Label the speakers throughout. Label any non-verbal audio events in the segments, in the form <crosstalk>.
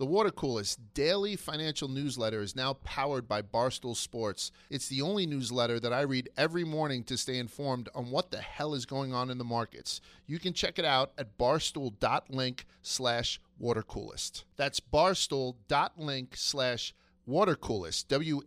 Speaker 1: The Water Coolest daily financial newsletter is now powered by Barstool Sports. It's the only newsletter that I read every morning to stay informed on what the hell is going on in the markets. You can check it out at barstool.link slash watercoolest. That's barstool.link slash watercoolest. W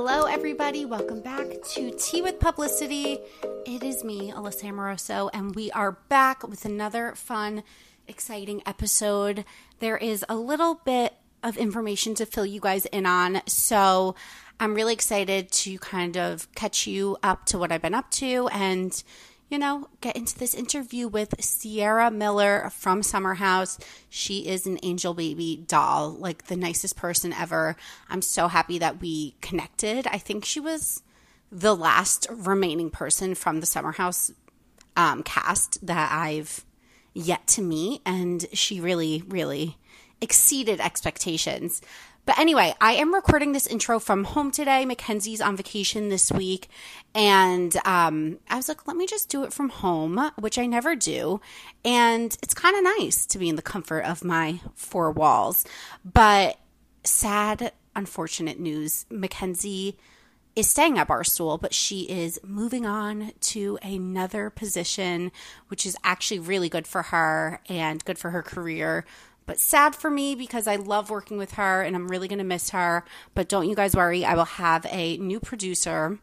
Speaker 2: Hello, everybody. Welcome back to Tea with Publicity. It is me, Alyssa Amoroso, and we are back with another fun, exciting episode. There is a little bit of information to fill you guys in on, so I'm really excited to kind of catch you up to what I've been up to and you know, get into this interview with Ciara Miller from Summer House. She is an angel baby doll, like the nicest person ever. I'm so happy that we connected. I think she was the last remaining person from the Summer House um, cast that I've yet to meet, and she really, really exceeded expectations. But anyway, I am recording this intro from home today. Mackenzie's on vacation this week. And um, I was like, let me just do it from home, which I never do. And it's kind of nice to be in the comfort of my four walls. But sad, unfortunate news Mackenzie is staying at Barstool, but she is moving on to another position, which is actually really good for her and good for her career but sad for me because I love working with her and I'm really going to miss her. But don't you guys worry, I will have a new producer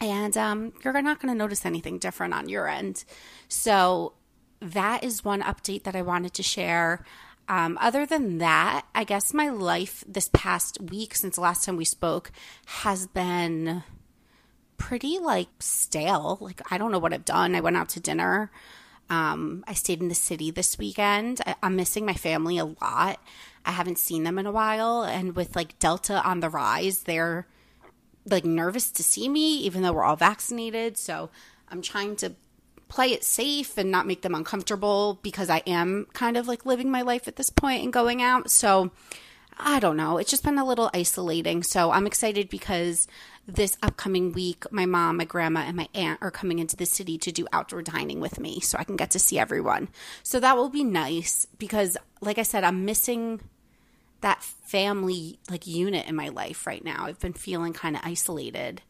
Speaker 2: and um, you're not going to notice anything different on your end. So that is one update that I wanted to share. Um, other than that, I guess my life this past week since the last time we spoke has been pretty like stale. Like, I don't know what I've done. I went out to dinner. Um, I stayed in the city this weekend. I, I'm missing my family a lot. I haven't seen them in a while. And with like Delta on the rise, they're like nervous to see me, even though we're all vaccinated. So I'm trying to play it safe and not make them uncomfortable because I am kind of like living my life at this point and going out. So I don't know. It's just been a little isolating. So I'm excited because this upcoming week, my mom, my grandma, and my aunt are coming into the city to do outdoor dining with me so I can get to see everyone. So that will be nice because, like I said, I'm missing that family like unit in my life right now. I've been feeling kind of isolated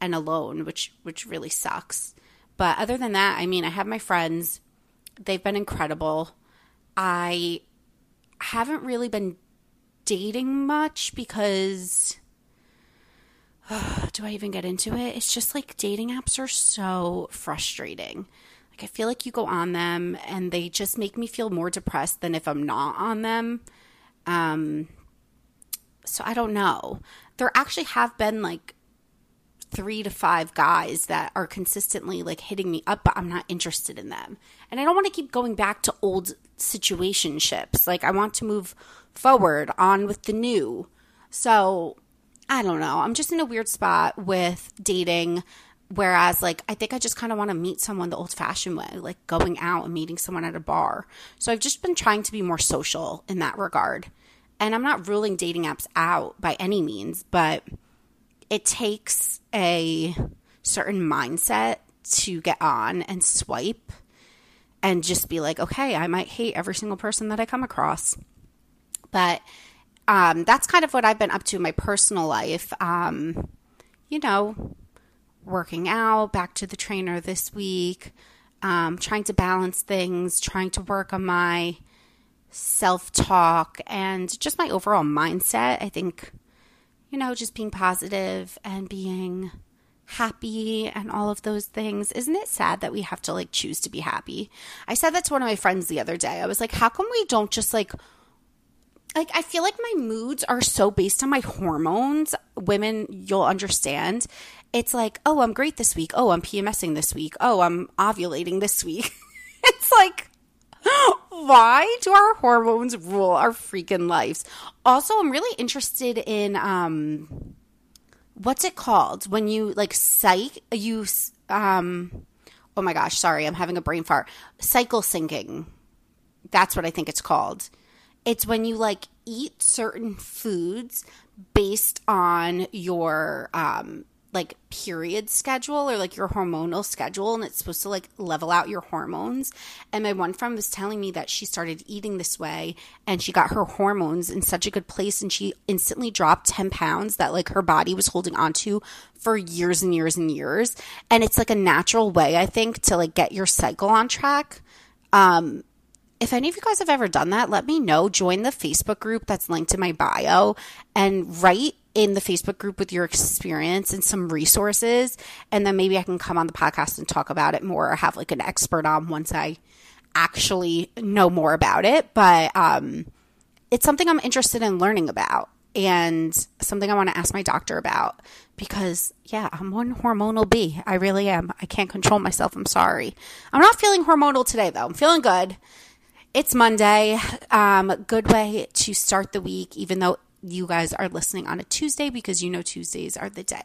Speaker 2: and alone, which which really sucks. But other than that, I mean, I have my friends. They've been incredible. I haven't really been dating much because <sighs> do I even get into it? It's just like dating apps are so frustrating. Like I feel like you go on them and they just make me feel more depressed than if I'm not on them. Um so I don't know. There actually have been like 3 to 5 guys that are consistently like hitting me up but I'm not interested in them. And I don't want to keep going back to old situationships. Like I want to move forward on with the new. So I don't know. I'm just in a weird spot with dating. Whereas, like, I think I just kind of want to meet someone the old fashioned way, like going out and meeting someone at a bar. So I've just been trying to be more social in that regard. And I'm not ruling dating apps out by any means, but it takes a certain mindset to get on and swipe and just be like, okay, I might hate every single person that I come across. But um, that's kind of what I've been up to in my personal life. Um, you know, working out, back to the trainer this week, um, trying to balance things, trying to work on my self talk and just my overall mindset. I think, you know, just being positive and being happy and all of those things. Isn't it sad that we have to like choose to be happy? I said that to one of my friends the other day. I was like, how come we don't just like like I feel like my moods are so based on my hormones. Women, you'll understand. It's like, oh, I'm great this week. Oh, I'm PMSing this week. Oh, I'm ovulating this week. <laughs> it's like, <gasps> why do our hormones rule our freaking lives? Also, I'm really interested in um, what's it called when you like psych you um, oh my gosh, sorry, I'm having a brain fart. Cycle syncing. That's what I think it's called it's when you like eat certain foods based on your um like period schedule or like your hormonal schedule and it's supposed to like level out your hormones. And my one friend was telling me that she started eating this way and she got her hormones in such a good place and she instantly dropped 10 pounds that like her body was holding onto for years and years and years. And it's like a natural way i think to like get your cycle on track. Um if any of you guys have ever done that, let me know. Join the Facebook group that's linked in my bio and write in the Facebook group with your experience and some resources. And then maybe I can come on the podcast and talk about it more or have like an expert on once I actually know more about it. But um, it's something I'm interested in learning about and something I want to ask my doctor about because, yeah, I'm one hormonal bee. I really am. I can't control myself. I'm sorry. I'm not feeling hormonal today, though. I'm feeling good. It's Monday. Um, good way to start the week, even though you guys are listening on a Tuesday because you know Tuesdays are the day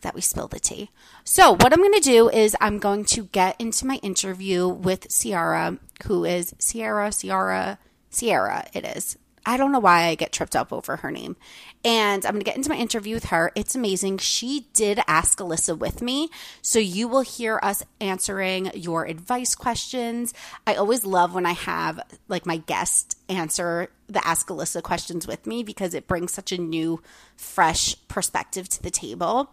Speaker 2: that we spill the tea. So, what I'm going to do is I'm going to get into my interview with Sierra, who is Sierra, Sierra, Sierra, it is. I don't know why I get tripped up over her name. And I'm going to get into my interview with her. It's amazing. She did ask Alyssa with me. So you will hear us answering your advice questions. I always love when I have like my guest answer the Ask Alyssa questions with me because it brings such a new, fresh perspective to the table.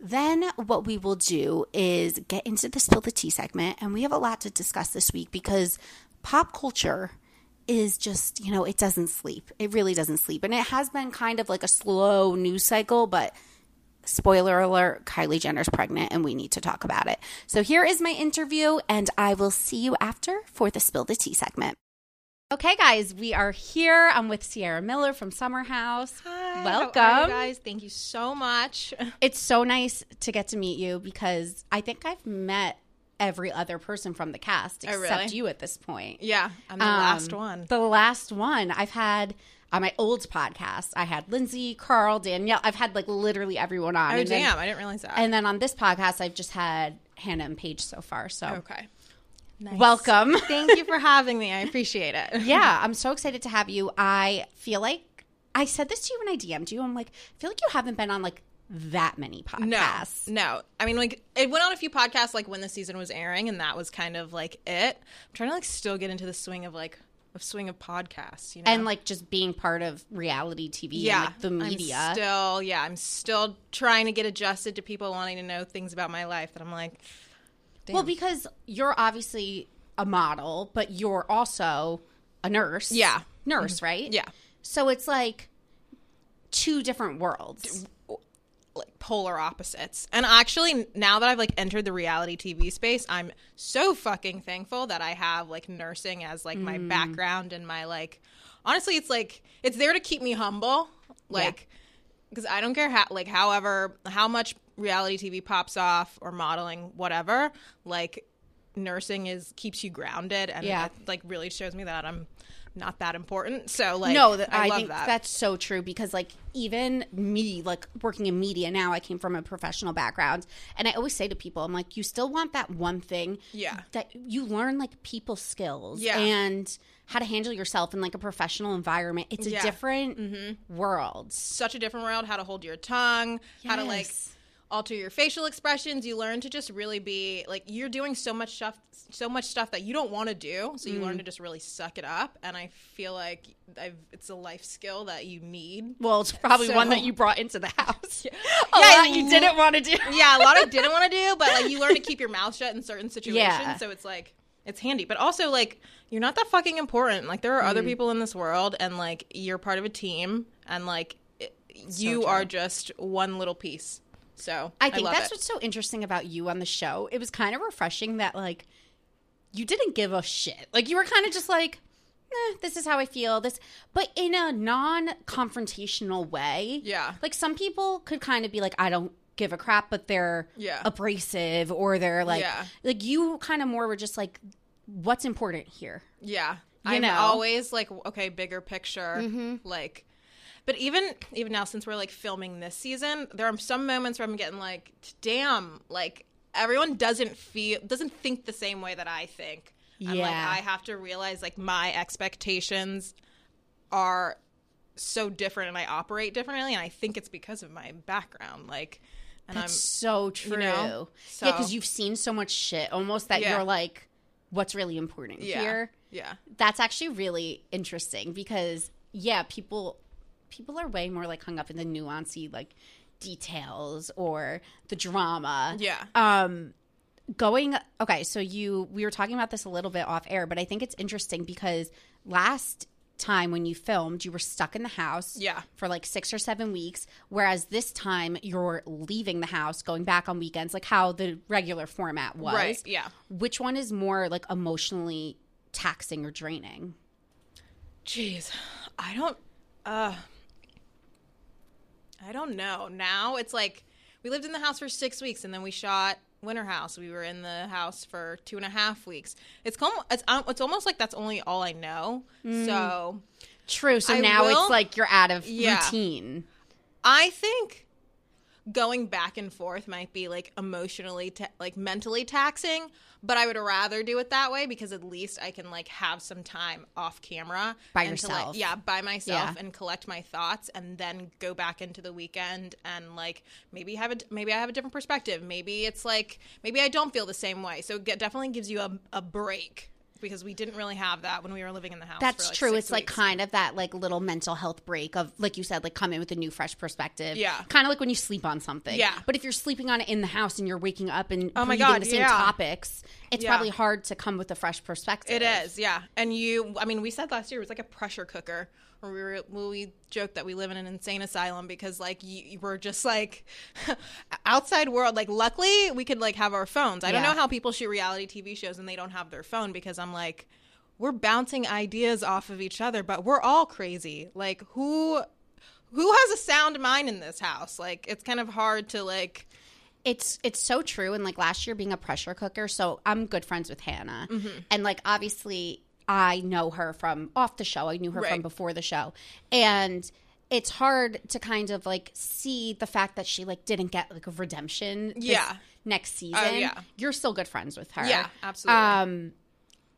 Speaker 2: Then, what we will do is get into the spill the tea segment. And we have a lot to discuss this week because pop culture is just, you know, it doesn't sleep. It really doesn't sleep. And it has been kind of like a slow news cycle, but spoiler alert Kylie Jenner's pregnant and we need to talk about it. So here is my interview, and I will see you after for the Spill the Tea segment. Okay, guys, we are here. I'm with Ciara Miller from Summer House.
Speaker 3: Hi,
Speaker 2: Welcome.
Speaker 3: how are you guys. Thank you so much. <laughs>
Speaker 2: It's so nice to get to meet you because I think I've met every other person from the cast
Speaker 3: Oh,
Speaker 2: except
Speaker 3: really?
Speaker 2: you at this point.
Speaker 3: Yeah, I'm the
Speaker 2: Um,
Speaker 3: last one.
Speaker 2: The last one. I've had on my old podcast, I had Lindsay, Carl, Danielle. I've had like literally everyone on.
Speaker 3: Oh
Speaker 2: and then-
Speaker 3: damn, I didn't realize that.
Speaker 2: and then on this podcast, I've just had Hannah and Paige so far. So
Speaker 3: okay. Nice.
Speaker 2: welcome. <laughs>
Speaker 3: Thank you for having me. I appreciate it. <laughs>
Speaker 2: yeah, I'm so excited to have you. I feel like I said this to you when I DM'd you. I'm like, I feel like you haven't been on like that many podcasts.
Speaker 3: no. no. I mean, like it went on a few podcasts, like when the season was airing, and that was kind of like it. I'm trying to like still get into the swing of like a swing of podcasts, you know.
Speaker 2: And like just being part of reality TV
Speaker 3: yeah,
Speaker 2: and like the media.
Speaker 3: I'm still, yeah, I'm still trying to get adjusted to people wanting to know things about my life. That I'm like, damn.
Speaker 2: Well, because you're obviously a model, but you're also a nurse.
Speaker 3: Yeah.
Speaker 2: Nurse, mm-hmm. right?
Speaker 3: yeah,
Speaker 2: So it's like two different worlds.
Speaker 3: Like polar opposites. And actually, now that I've like entered the reality TV space, I'm so fucking thankful that I have like nursing as like my mm. background and my like. Honestly, it's like it's there to keep me humble, like because I don't care how like however how much reality TV pops off or modeling whatever like nursing is keeps you grounded and
Speaker 2: Yeah.
Speaker 3: it like really shows me that I'm not that important. So like
Speaker 2: no, th-
Speaker 3: I,
Speaker 2: I,
Speaker 3: love
Speaker 2: think
Speaker 3: that.
Speaker 2: that's so true because, like, even me, like working in media now, I came from a professional background, and I always say to people, I'm like, you still want that one thing,
Speaker 3: Yeah.
Speaker 2: that you learn like people skills,
Speaker 3: Yeah.
Speaker 2: and how to handle yourself in like a professional environment. It's a
Speaker 3: Yeah. Mm-hmm.
Speaker 2: different world.
Speaker 3: such a different world how to hold your tongue how to like
Speaker 2: Yes.
Speaker 3: Alter your facial expressions you learn to just really be like you're doing so much stuff so much stuff that you don't want to do so you
Speaker 2: Mm.
Speaker 3: learn to just really suck it up and i feel like I've, it's a life skill that you need
Speaker 2: Well, it's probably
Speaker 3: So-
Speaker 2: one that you brought into the house. <laughs>
Speaker 3: Yeah, <laughs>
Speaker 2: A
Speaker 3: I
Speaker 2: lot you didn't want to do. <laughs>
Speaker 3: yeah a lot i didn't want to do but like you learn to keep your mouth shut in certain situations
Speaker 2: Yeah.
Speaker 3: so it's like it's handy but also like you're not that fucking important like there are other
Speaker 2: Mm.
Speaker 3: people in this world and like you're part of a team and like it, you are just one little piece so
Speaker 2: I think
Speaker 3: love
Speaker 2: that's
Speaker 3: it.
Speaker 2: what's so interesting about you on the show. It was kind of refreshing that like you didn't give a shit. Like you were kind of just like, eh, this is how I feel. This, but in a non-confrontational way.
Speaker 3: Yeah.
Speaker 2: Like some people could kind of be like, I don't give a crap, but they're
Speaker 3: Yeah.
Speaker 2: abrasive or they're like,
Speaker 3: Yeah.
Speaker 2: like you kind of more were just like, what's important here?
Speaker 3: Yeah.
Speaker 2: You
Speaker 3: I'm
Speaker 2: know? Mm-hmm.
Speaker 3: always like, okay, bigger picture. Like, but even even now, since we're like filming this season, there are some moments where I'm getting like, damn, like everyone doesn't feel doesn't think the same way that I think. And like
Speaker 2: Yeah.
Speaker 3: I have to realize like my expectations are so different and I operate differently and I think it's because of my background. Like And
Speaker 2: That's so true.
Speaker 3: know,
Speaker 2: Yeah, because you've seen so much shit almost that
Speaker 3: Yeah.
Speaker 2: you're like, what's really important
Speaker 3: Yeah.
Speaker 2: here?
Speaker 3: Yeah.
Speaker 2: That's actually really interesting because yeah, people people are way more like hung up in the nuancy like details or the drama.
Speaker 3: Yeah.
Speaker 2: Um going okay, so you we were talking about this a little bit off air, but I think it's interesting because last time when you filmed, you were stuck in the house
Speaker 3: Yeah.
Speaker 2: for like 6 or 7 weeks, whereas this time you're leaving the house, going back on weekends like how the regular format was.
Speaker 3: Right. Yeah.
Speaker 2: Which one is more like emotionally taxing or draining?
Speaker 3: Jeez. I don't uh I don't know. Now it's like we lived in the house for six weeks and then we shot Winter House. We were in the house for two and a half weeks. It's com- it's um, it's almost like that's only all I know. So
Speaker 2: True. So
Speaker 3: I
Speaker 2: now
Speaker 3: will-
Speaker 2: it's like you're out of
Speaker 3: Yeah.
Speaker 2: routine.
Speaker 3: I think going back and forth might be like emotionally, ta- like mentally taxing, but I would rather do it that way because at least I can like have some time off camera
Speaker 2: By
Speaker 3: to, like-
Speaker 2: yourself.
Speaker 3: yeah, by myself
Speaker 2: Yeah.
Speaker 3: and collect my thoughts and then go back into the weekend and like maybe have a maybe I have a different perspective. Maybe it's like maybe I don't feel the same way. So it definitely gives you a, a break because we didn't really have that when we were living in the house.
Speaker 2: That's
Speaker 3: like,
Speaker 2: true. It's like kind of that like little mental health break of like you said, like come in with a new fresh perspective.
Speaker 3: Yeah.
Speaker 2: Kind of like when you sleep on something.
Speaker 3: Yeah.
Speaker 2: But if you're sleeping on it in the house and you're waking up and
Speaker 3: Oh my God,
Speaker 2: the same
Speaker 3: yeah.
Speaker 2: topics, it's
Speaker 3: Yeah.
Speaker 2: probably hard to come with a fresh perspective.
Speaker 3: It is, yeah. And you, I mean, we said last year it was like a pressure cooker. We were, we joked that we live in an insane asylum because, like, you, were just like <laughs> outside world. Like, luckily, we could like have our phones. I don't know how people shoot reality TV shows and they don't have their phone because I'm like, we're bouncing ideas off of each other, but we're all crazy. Like, who, who has a sound mind in this house? Like, it's kind of hard to like.
Speaker 2: It's it's so true. And like last year being a pressure cooker, so I'm good friends with Hannah.
Speaker 3: Mm-hmm.
Speaker 2: And like obviously I know her from off the show. I knew her from before the show. And it's hard to kind of like see the fact that she like didn't get like a redemption
Speaker 3: Yeah.
Speaker 2: next season.
Speaker 3: Oh, yeah.
Speaker 2: You're still good friends with her.
Speaker 3: Yeah, absolutely.
Speaker 2: Um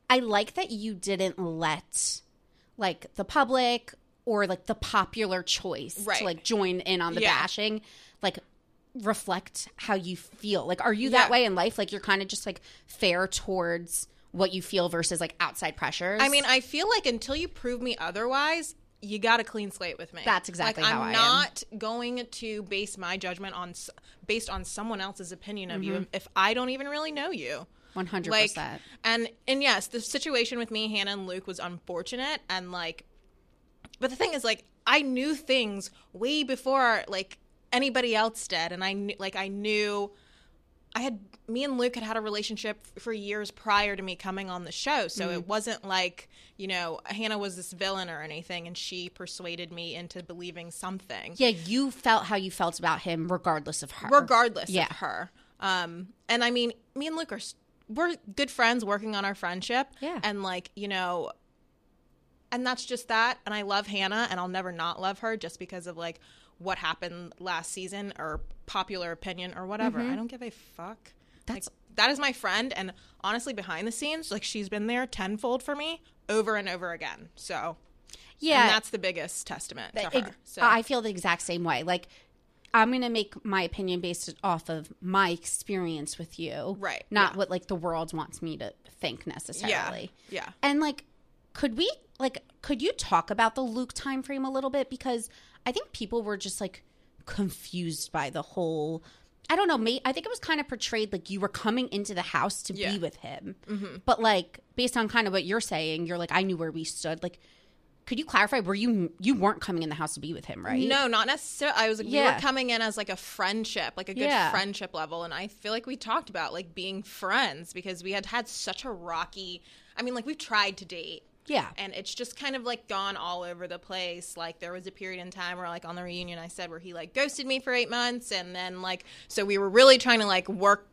Speaker 2: I like that you didn't let like the public or like the popular choice
Speaker 3: Right.
Speaker 2: to like join in on the
Speaker 3: Yeah.
Speaker 2: bashing like reflect how you feel. Like are you that way in life? Like you're kind of just like fair towards what you feel versus like outside pressures?
Speaker 3: I mean, I feel like until you prove me otherwise, you got a clean slate with me.
Speaker 2: That's exactly
Speaker 3: like,
Speaker 2: how
Speaker 3: I'm
Speaker 2: I am.
Speaker 3: not going to base my judgment on based on someone else's opinion of
Speaker 2: Mm-hmm.
Speaker 3: you if I don't even really know you.
Speaker 2: 100%.
Speaker 3: Like, and and yes, the situation with me, Hannah, and Luke was unfortunate, and like, but the thing is, like, I knew things way before like anybody else did, and I knew, like, I knew. I had me and Luke had had a relationship for years prior to me coming on the show, so
Speaker 2: Mm.
Speaker 3: it wasn't like you know Hannah was this villain or anything, and she persuaded me into believing something
Speaker 2: yeah, you felt how you felt about him regardless of her.
Speaker 3: regardless
Speaker 2: Yeah.
Speaker 3: of her. Um, and I mean, me and Luke are we're good friends working on our friendship.
Speaker 2: Yeah.
Speaker 3: and like you know, and that's just that. And I love Hannah, and I'll never not love her just because of like what happened last season or popular opinion or whatever. I don't give a fuck.
Speaker 2: Mm-hmm. That's-
Speaker 3: like, that is my friend, and honestly, behind the scenes, like she's been there tenfold for me over and over again. So
Speaker 2: yeah.
Speaker 3: and that's the biggest testament to her. So
Speaker 2: I feel the exact same way. Like, I'm gonna make my opinion based off of my experience with you,
Speaker 3: Right,
Speaker 2: Not
Speaker 3: yeah.
Speaker 2: what like the world wants me to think necessarily.
Speaker 3: yeah.
Speaker 2: And like, could we like could you talk about the Luke time frame a little bit because I think people were just like confused by the whole. I don't know. May, I think it was kind of portrayed like you were coming into the house to
Speaker 3: Yeah.
Speaker 2: be with him, mm-hmm. but like based on kind of what you're saying, you're like I knew where we stood. Like, could you clarify? Were you you weren't coming in the house to be with him, right?
Speaker 3: No, not necessarily. I was like, we were coming in as like a friendship, like a good
Speaker 2: Yeah.
Speaker 3: friendship level, and I feel like we talked about like being friends because we had had such a rocky. I mean, like we've tried to date,
Speaker 2: Yeah.
Speaker 3: and it's just kind of like gone all over the place. Like there was a period in time where, like on the reunion, I said where he like ghosted me for eight months, and then like so we were really trying to like work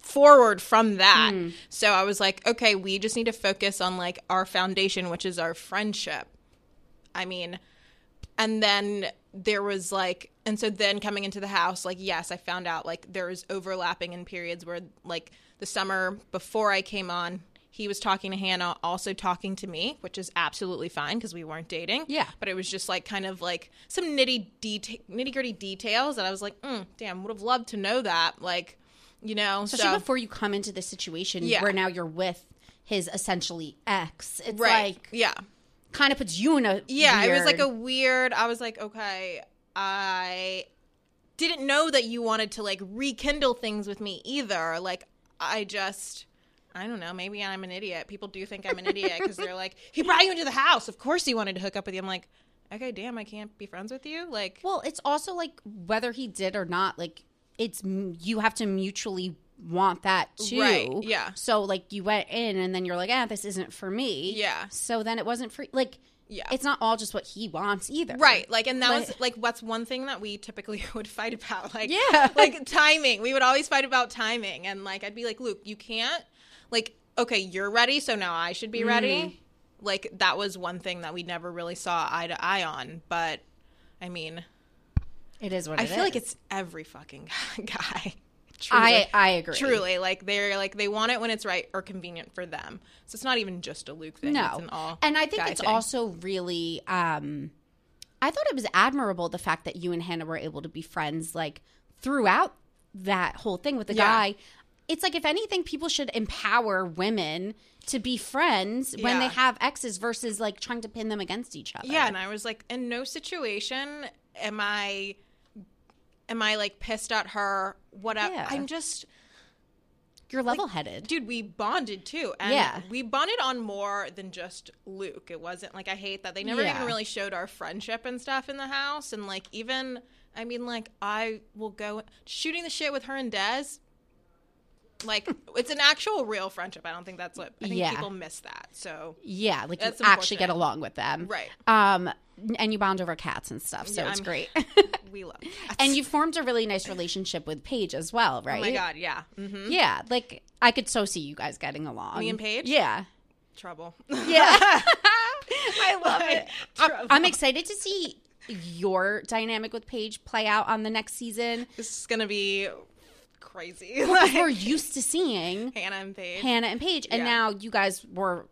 Speaker 3: forward from that. Hmm. So I was like, okay, we just need to focus on like our foundation, which is our friendship. I mean, and then there was like and so then coming into the house like yes i found out like there was overlapping in periods where like the summer before i came on he was talking to Hannah, also talking to me, which is absolutely fine because we weren't dating.
Speaker 2: Yeah.
Speaker 3: But it was just like kind of like some nitty deta- nitty gritty details that I was like, mm, damn, would have loved to know that. Like, you know,
Speaker 2: Especially
Speaker 3: so
Speaker 2: before you come into this situation
Speaker 3: Yeah.
Speaker 2: where now you're with his essentially ex. It's
Speaker 3: right,
Speaker 2: like
Speaker 3: yeah,
Speaker 2: kind of puts you in a
Speaker 3: yeah. It was like a weird. I was like, okay, I didn't know that you wanted to like rekindle things with me either. Like, I just. I don't know. Maybe I'm an idiot. People do think I'm an idiot because they're like, he brought you into the house. Of course he wanted to hook up with you. I'm like, okay, damn, I can't be friends with you. Like,
Speaker 2: Well, it's also like whether he did or not, like it's you have to mutually want that too.
Speaker 3: Right, yeah.
Speaker 2: So like you went in and then you're like, ah, this isn't for me.
Speaker 3: Yeah.
Speaker 2: So then it wasn't for like.
Speaker 3: Yeah.
Speaker 2: It's not all just what he wants either.
Speaker 3: Right. Like, and that
Speaker 2: But-
Speaker 3: was like what's one thing that we typically <laughs> would fight about. Like,
Speaker 2: Yeah.
Speaker 3: like timing. We would always fight about timing. And like, I'd be like, Luke, you can't, like, okay, you're ready. So now I should be
Speaker 2: Mm-hmm.
Speaker 3: ready. Like, that was one thing that we never really saw eye to eye on. But I mean,
Speaker 2: It is what
Speaker 3: I feel like it's every fucking <laughs> guy.
Speaker 2: I I agree.
Speaker 3: Truly, like they're like they want it when it's right or convenient for them. So it's not even just a Luke thing.
Speaker 2: No.
Speaker 3: it's an all.
Speaker 2: and I think it's
Speaker 3: thing.
Speaker 2: also really um I thought it was admirable the fact that you and Hannah were able to be friends like throughout that whole thing with the
Speaker 3: Yeah.
Speaker 2: guy. It's like if anything people should empower women to be friends when they have exes versus like trying to pin them against each other.
Speaker 3: Yeah, and I was like, in no situation am I am I like pissed at her. Whatever.
Speaker 2: Yeah.
Speaker 3: I'm just
Speaker 2: you're level-headed.
Speaker 3: dude, we bonded too. And
Speaker 2: Yeah.
Speaker 3: we bonded on more than just Luke. It wasn't like I hate that they never
Speaker 2: Yeah.
Speaker 3: even really showed our friendship and stuff in the house. And like even I mean like I will go shooting the shit with her and Des. Like it's an actual real friendship. I don't think that's what I think
Speaker 2: Yeah.
Speaker 3: people miss that. So
Speaker 2: yeah, like you actually get along with them.
Speaker 3: Right.
Speaker 2: Um and you bond over cats and stuff, so
Speaker 3: Yeah,
Speaker 2: it's
Speaker 3: I'm-
Speaker 2: great. <laughs> <laughs>
Speaker 3: we love cats.
Speaker 2: and you formed a really nice relationship with Paige as well, right?
Speaker 3: Oh my god, yeah. hmm
Speaker 2: Yeah, like I could so see you guys getting along.
Speaker 3: Me and Paige?
Speaker 2: Yeah.
Speaker 3: Trouble. <laughs>
Speaker 2: Yeah. I love it. I'm, I'm excited to see your dynamic with Paige play out on the next season.
Speaker 3: This is gonna be crazy. <laughs>
Speaker 2: Because
Speaker 3: Like,
Speaker 2: we're used to seeing
Speaker 3: Hannah and Paige.
Speaker 2: Hannah and Paige, and
Speaker 3: Yeah.
Speaker 2: now you guys were.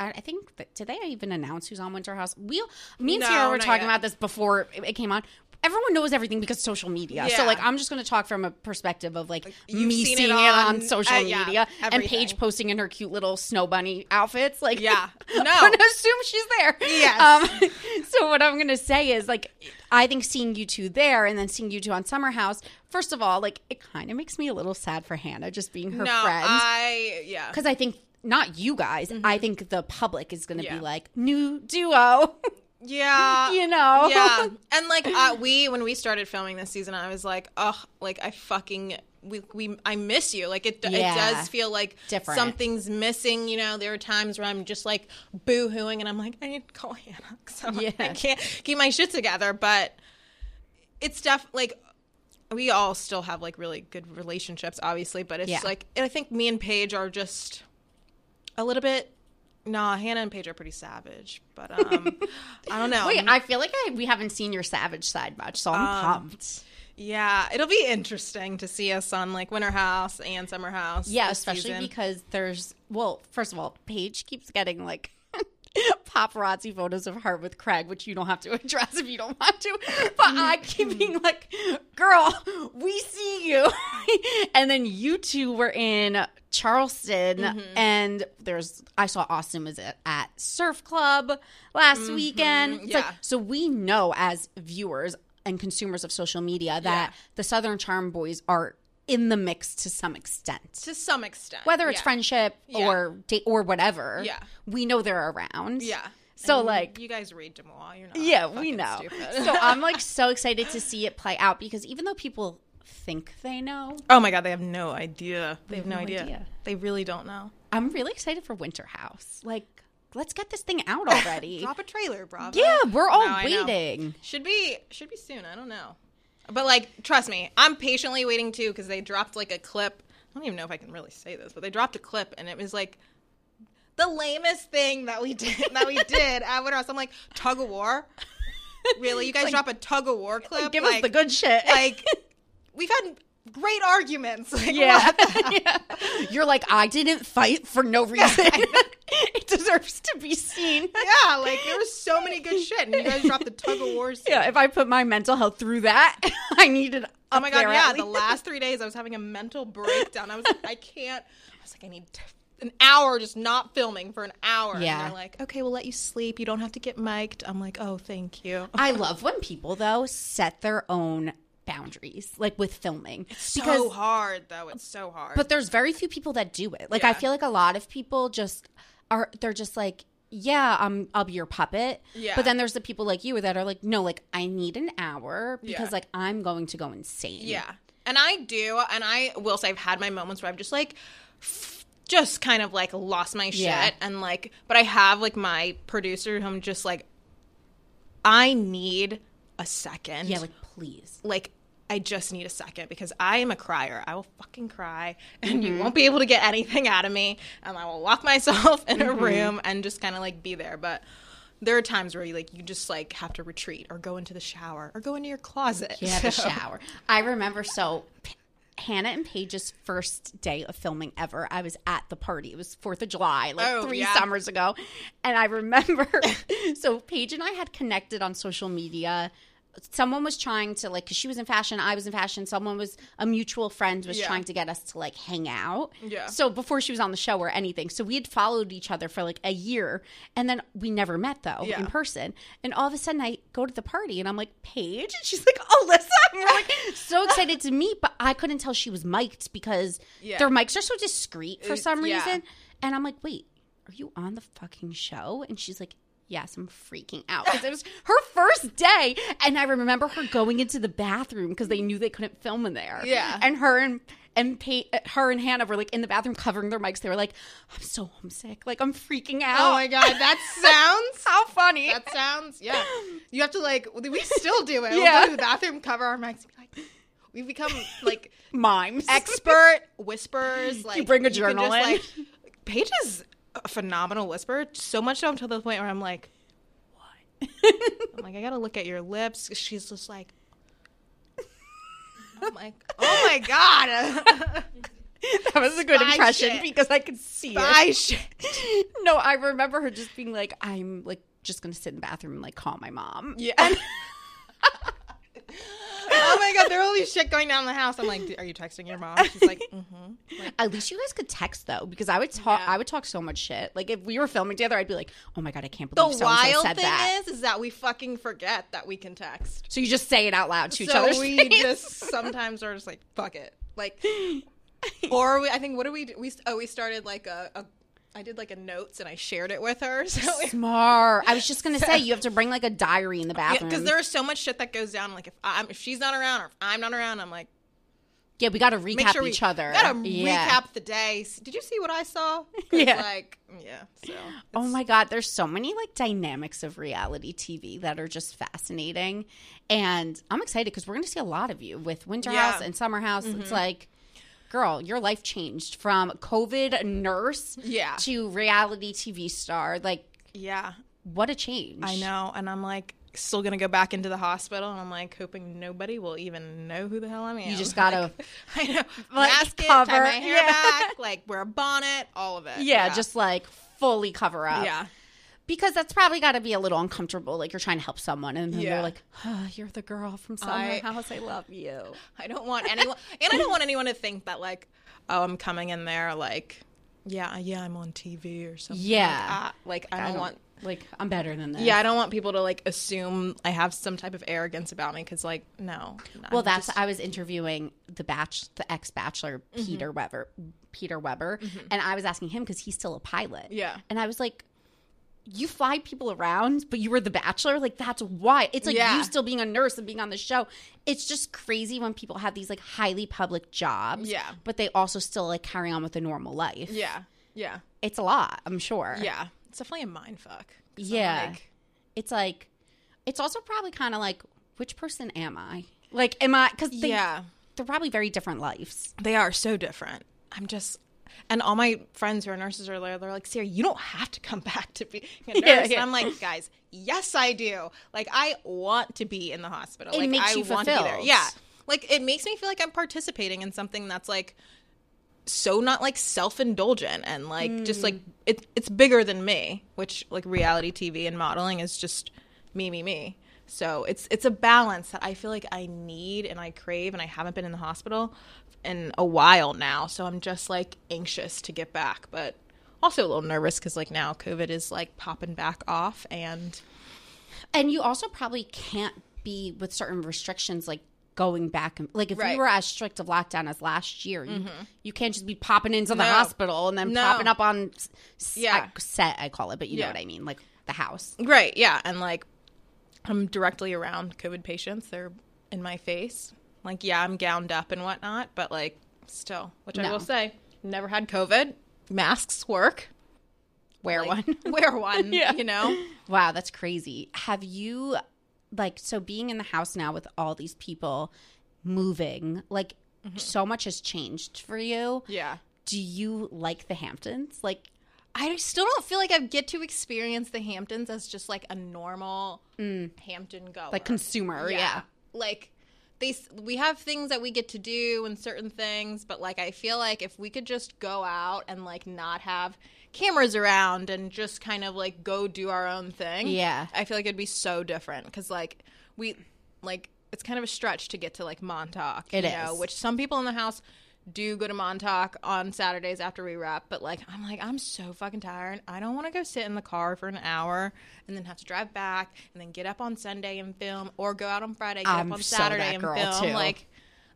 Speaker 2: I I think that, did they even announce who's on Winter House? We, me and
Speaker 3: No,
Speaker 2: were talking
Speaker 3: yet.
Speaker 2: about this before it it came on. Everyone knows everything because social media. So like, I'm just going to talk from a perspective of like,
Speaker 3: you've
Speaker 2: me
Speaker 3: seen
Speaker 2: seeing it on,
Speaker 3: on-
Speaker 2: social
Speaker 3: uh, yeah,
Speaker 2: media and
Speaker 3: everything.
Speaker 2: Paige posting in her cute little snow bunny outfits. Like,
Speaker 3: Yeah.
Speaker 2: I'm <laughs>
Speaker 3: No.
Speaker 2: gonna assume she's there.
Speaker 3: Yes.
Speaker 2: Um, <laughs> so what I'm gonna say is like, I think seeing you two there and then seeing you two on Summer House. First of all, like, it kind of makes me a little sad for Hannah just being her
Speaker 3: no,
Speaker 2: friend
Speaker 3: I yeah.
Speaker 2: because I think not you guys. I think the public is going to
Speaker 3: Mm-hmm. Yeah.
Speaker 2: be like new duo. <laughs>
Speaker 3: Yeah.
Speaker 2: you know?
Speaker 3: Yeah. <laughs> And like uh, we when we started filming this season, I was like, oh, like I fucking we, we I miss you. Like it,
Speaker 2: Yeah.
Speaker 3: it does feel like
Speaker 2: Different.
Speaker 3: something's missing. You know, there are times where I'm just like boo hooing, and I'm like, I need to call Hannah <laughs> because
Speaker 2: Yeah.
Speaker 3: I can't keep my shit together. But it's def like we all still have like really good relationships, obviously. But it's
Speaker 2: Yeah.
Speaker 3: like and I think me and Paige are just a little bit. Nah, Hannah and Paige are pretty savage, but um, I don't know. <laughs>
Speaker 2: Wait, I feel like I, we haven't seen your savage side much, so I'm
Speaker 3: Um,
Speaker 2: pumped.
Speaker 3: Yeah, it'll be interesting to see us on like Winter House and Summer House.
Speaker 2: Yeah, especially
Speaker 3: season.
Speaker 2: because there's well, first of all, Paige keeps getting like <laughs> paparazzi photos of her with Craig, which you don't have to <laughs> address if you don't want to. But I keep being like, "Girl, we see you." <laughs> and then you two were in Charleston,
Speaker 3: Mm-hmm.
Speaker 2: and there's I saw Austin was at, at Surf Club last weekend. It's like-
Speaker 3: Mm-hmm. yeah.
Speaker 2: so we know as viewers and consumers of social media that
Speaker 3: Yeah.
Speaker 2: the Southern Charm Boys are in the mix to some extent
Speaker 3: to some extent,
Speaker 2: whether it's
Speaker 3: yeah.
Speaker 2: friendship
Speaker 3: Yeah.
Speaker 2: or date or whatever.
Speaker 3: Yeah.
Speaker 2: we know they're around.
Speaker 3: Yeah.
Speaker 2: So like,
Speaker 3: you guys read Demois, you're not.
Speaker 2: yeah, we know. so <laughs> I'm like so excited to see it play out because even though people think they know,
Speaker 3: oh my god, they have no idea. They have no,
Speaker 2: no
Speaker 3: idea.
Speaker 2: idea.
Speaker 3: They really don't know.
Speaker 2: I'm really excited for Winter House. Like, let's get this thing out already. <laughs>
Speaker 3: Drop a trailer, Bravo.
Speaker 2: yeah, we're all
Speaker 3: No,
Speaker 2: waiting.
Speaker 3: Should be should be soon. I don't know, but like trust me, I'm patiently waiting too because they dropped like a clip. I don't even know if I can really say this, but they dropped a clip and it was like the lamest thing that we <laughs> did that we did at Winter House. I'm like tug of war. <laughs> Really, you guys drop a tug of war clip?
Speaker 2: Give us the good shit.
Speaker 3: like <laughs> we've had great arguments. <laughs> Like,
Speaker 2: Yeah. <laughs> <laughs> Yeah. You're like, I didn't fight for no reason. it deserves to be seen.
Speaker 3: yeah, like there was so many good shit, and you guys dropped the tug of war. Scene.
Speaker 2: Yeah, if I put my mental health through that, I needed.
Speaker 3: Oh my god, yeah. The last three days, I was having a mental breakdown. I was like, I can't. I was like, I need an hour just not filming for an hour.
Speaker 2: Yeah.
Speaker 3: And they're like, okay, we'll let you sleep. You don't have to get mic'd. I'm like, oh, thank you.
Speaker 2: I love when people though set their own boundaries, like with filming, it's
Speaker 3: so hard though. It's so hard.
Speaker 2: But there's very few people that do it. Like I feel like a lot of people just are. They're just like. Yeah, um, I'll be your puppet.
Speaker 3: Yeah.
Speaker 2: But then there's the people like you that are like, no, like I need an hour because
Speaker 3: Yeah.
Speaker 2: like I'm going to go insane.
Speaker 3: Yeah. And I do. And I will say I've had my moments where I've just like, f- just kind of like lost my shit.
Speaker 2: Yeah.
Speaker 3: And like, but I have like my producer who I'm just like, I need a second.
Speaker 2: Yeah, like please.
Speaker 3: like I just need a second because I am a crier. I will fucking cry <laughs> and you mm-hmm. won't be able to get anything out of me. And I will lock myself <laughs> in a mm-hmm. room and just kind of like be there. But there are times where you like you just like have to retreat or go into the shower or go into your closet.
Speaker 2: Yeah, the
Speaker 3: So- <laughs>
Speaker 2: shower. I remember so P- Hannah and Paige's first day of filming ever. I was at the party. It was Fourth of July, like
Speaker 3: Oh,
Speaker 2: three
Speaker 3: yeah.
Speaker 2: summers ago, and I remember. so Paige and I had connected on social media. Someone was trying to like, because she was in fashion, I was in fashion. Someone was a mutual friend was
Speaker 3: Yeah.
Speaker 2: trying to get us to like hang out.
Speaker 3: Yeah.
Speaker 2: So before she was on the show or anything, so we had followed each other for like a year, and then we never met though
Speaker 3: Yeah.
Speaker 2: in person. And all of a sudden, I go to the party, and I'm like, Paige, and she's like, Alyssa. And we're like so excited to meet, but I couldn't tell she was mic'd because
Speaker 3: Yeah.
Speaker 2: their mics are so discreet for some reason. And I'm like, wait, are you on the fucking show? And she's like. Yes, I'm freaking out because it was her first day, and I remember her going into the bathroom because they knew they couldn't film in there.
Speaker 3: Yeah.
Speaker 2: and her and and Pay, her and Hannah were like in the bathroom covering their mics. They were like, "I'm so homesick, like I'm freaking out."
Speaker 3: Oh my god, that <laughs> sounds
Speaker 2: how funny!
Speaker 3: That sounds yeah. You have to like we still do it. We'll
Speaker 2: Yeah.
Speaker 3: go to the bathroom, cover our mics, be like we've become like <laughs>
Speaker 2: Mimes.
Speaker 3: expert whispers. Like you
Speaker 2: bring a journal in.
Speaker 3: like, Paige is a phenomenal whisper. So much so until the point where I'm like, what? I'm like, I gotta look at your lips. She's just like. I'm like, <laughs> oh my god, <laughs>
Speaker 2: that was a good
Speaker 3: Spy
Speaker 2: impression
Speaker 3: shit.
Speaker 2: because I could see
Speaker 3: Spy
Speaker 2: it.
Speaker 3: shit. <laughs>
Speaker 2: No, I remember her just being like, "I'm like just gonna sit in the bathroom and like call my mom."
Speaker 3: Yeah. Oh my god, there all shit going down the house. I'm like, are you texting your mom? She's like, mm-hmm. Like,
Speaker 2: At least you guys could text though, because I would talk.
Speaker 3: Yeah.
Speaker 2: I would talk so much shit. Like if we were filming together, I'd be like, "Oh my god, I can't
Speaker 3: the
Speaker 2: believe so so
Speaker 3: wild thing
Speaker 2: that."
Speaker 3: is, is that we fucking forget that we can text.
Speaker 2: so you just say it out loud to each
Speaker 3: other.
Speaker 2: so
Speaker 3: we
Speaker 2: face. <laughs>
Speaker 3: just sometimes are just like, fuck it, like, <laughs> or we. I think what do we do? We oh we started like a. a I did like a notes and I shared it with her. <laughs> So
Speaker 2: Smart. I was just gonna say <laughs> you have to bring like a diary in the bathroom.
Speaker 3: because there's so much shit that goes down. Like if I'm if she's not around or if I'm not around, I'm like
Speaker 2: yeah, we got to recap
Speaker 3: sure we
Speaker 2: each other.
Speaker 3: We gotta
Speaker 2: yeah.
Speaker 3: recap the day. Did you see what I saw? <laughs>
Speaker 2: Yeah.
Speaker 3: Like yeah. So
Speaker 2: Oh my god, there's so many like dynamics of reality TV that are just fascinating, and I'm excited because we're going to see a lot of you with Winter
Speaker 3: Yeah.
Speaker 2: House and Summer House. It's mm-hmm. like, girl, your life changed from COVID nurse
Speaker 3: Yeah.
Speaker 2: to reality TV star. Like,
Speaker 3: yeah.
Speaker 2: what a change!
Speaker 3: I know, and I'm like still gonna go back into the hospital, and I'm like hoping nobody will even know who the hell I am.
Speaker 2: You just <laughs> gotta, <laughs>
Speaker 3: I know, <laughs>
Speaker 2: like,
Speaker 3: mask it,
Speaker 2: cover,
Speaker 3: tie my hair
Speaker 2: yeah.
Speaker 3: back, like wear a bonnet, all of it.
Speaker 2: yeah, just like fully cover up.
Speaker 3: yeah,
Speaker 2: because that's probably got to be a little uncomfortable. Like you're trying to help someone, and then
Speaker 3: Yeah.
Speaker 2: they're like, oh, "You're the girl from Summer
Speaker 3: I-
Speaker 2: House. I love you."
Speaker 3: I don't want anyone, and I don't want anyone to think that like, oh, I'm coming in there like, yeah, yeah, I'm on TV or something.
Speaker 2: Yeah.
Speaker 3: like, ah, like I don't want.
Speaker 2: like I'm better than this.
Speaker 3: Yeah, I don't want people to like assume I have some type of arrogance about me because, like, no.
Speaker 2: Well,
Speaker 3: I'm
Speaker 2: that's
Speaker 3: just-
Speaker 2: I was interviewing the batch, the ex bachelor
Speaker 3: Mm-hmm.
Speaker 2: Peter Weber, Peter Weber, and I was asking him because he's still a pilot.
Speaker 3: Yeah.
Speaker 2: and I was like, "You fly people around, but you were the bachelor. Like that's why it's like
Speaker 3: Yeah.
Speaker 2: you still being a nurse and being on the show. It's just crazy when people have these like highly public jobs.
Speaker 3: Yeah.
Speaker 2: but they also still like carry on with a normal life.
Speaker 3: yeah, yeah,
Speaker 2: it's a lot. I'm sure.
Speaker 3: yeah. It's definitely a mind fuck.
Speaker 2: Yeah.
Speaker 3: like,
Speaker 2: it's like it's also probably kind of like which person am I? Like, am I? Because they,
Speaker 3: yeah.
Speaker 2: they're probably very different lives.
Speaker 3: They are so different. I'm just, and all my friends who are nurses are there. They're like, Sarah, you don't have to come <laughs> back to be a <laughs> nurse.
Speaker 2: Yeah,
Speaker 3: And
Speaker 2: yeah.
Speaker 3: I'm like, guys, yes, I do. Like, I want to be in the hospital.
Speaker 2: It
Speaker 3: like,
Speaker 2: makes
Speaker 3: I
Speaker 2: you
Speaker 3: want to be there. Yeah. like it makes me feel like I'm participating in something that's like so not like self-indulgent and like just like hmm. it, it's bigger than me which like reality tv and modeling is just me me me so it's it's a balance that i feel like i need and i crave and i haven't been in the hospital in a while now so i'm just like anxious to get back but also a little nervous because like now covid is like popping back off and
Speaker 2: And you also probably can't be with certain restrictions like going back and like if
Speaker 3: Right.
Speaker 2: we were as strict of lockdown as last year, you, you can't just be popping into the
Speaker 3: No.
Speaker 2: hospital and then
Speaker 3: No.
Speaker 2: popping up on
Speaker 3: Yeah.
Speaker 2: uh, set, I call it, but you know what I mean, like the house.
Speaker 3: Right, yeah. And like I'm directly around COVID patients. They're in my face. Like, yeah, I'm gowned up and whatnot, but like still, which I will say, never had COVID. Masks work.
Speaker 2: Wear
Speaker 3: Like,
Speaker 2: one. <laughs>
Speaker 3: wear one, <laughs>
Speaker 2: Yeah.
Speaker 3: you know?
Speaker 2: Wow, that's crazy. Have you like so being in the house now with all these people moving, like mm-hmm. so much has changed for you.
Speaker 3: Yeah.
Speaker 2: Do you like the Hamptons? Like
Speaker 3: I still don't feel like I get to experience the Hamptons as just like a normal mm. Hampton goer.
Speaker 2: like consumer, yeah.
Speaker 3: Like they we have things that we get to do and certain things, but like I feel like if we could just go out and like not have cameras around and just kind of like go do our own thing.
Speaker 2: Yeah.
Speaker 3: I feel like it'd be so different cuz like we like it's kind of a stretch to get to like Montauk,
Speaker 2: It
Speaker 3: you know, which some people in the house do go to Montauk on Saturdays after we wrap, but like I'm like I'm so fucking tired. I don't want to go sit in the car for an hour and then have to drive back and then get up on Sunday and film, or go out on Friday, get
Speaker 2: I'm
Speaker 3: up on
Speaker 2: so
Speaker 3: Saturday and film.
Speaker 2: too.
Speaker 3: Like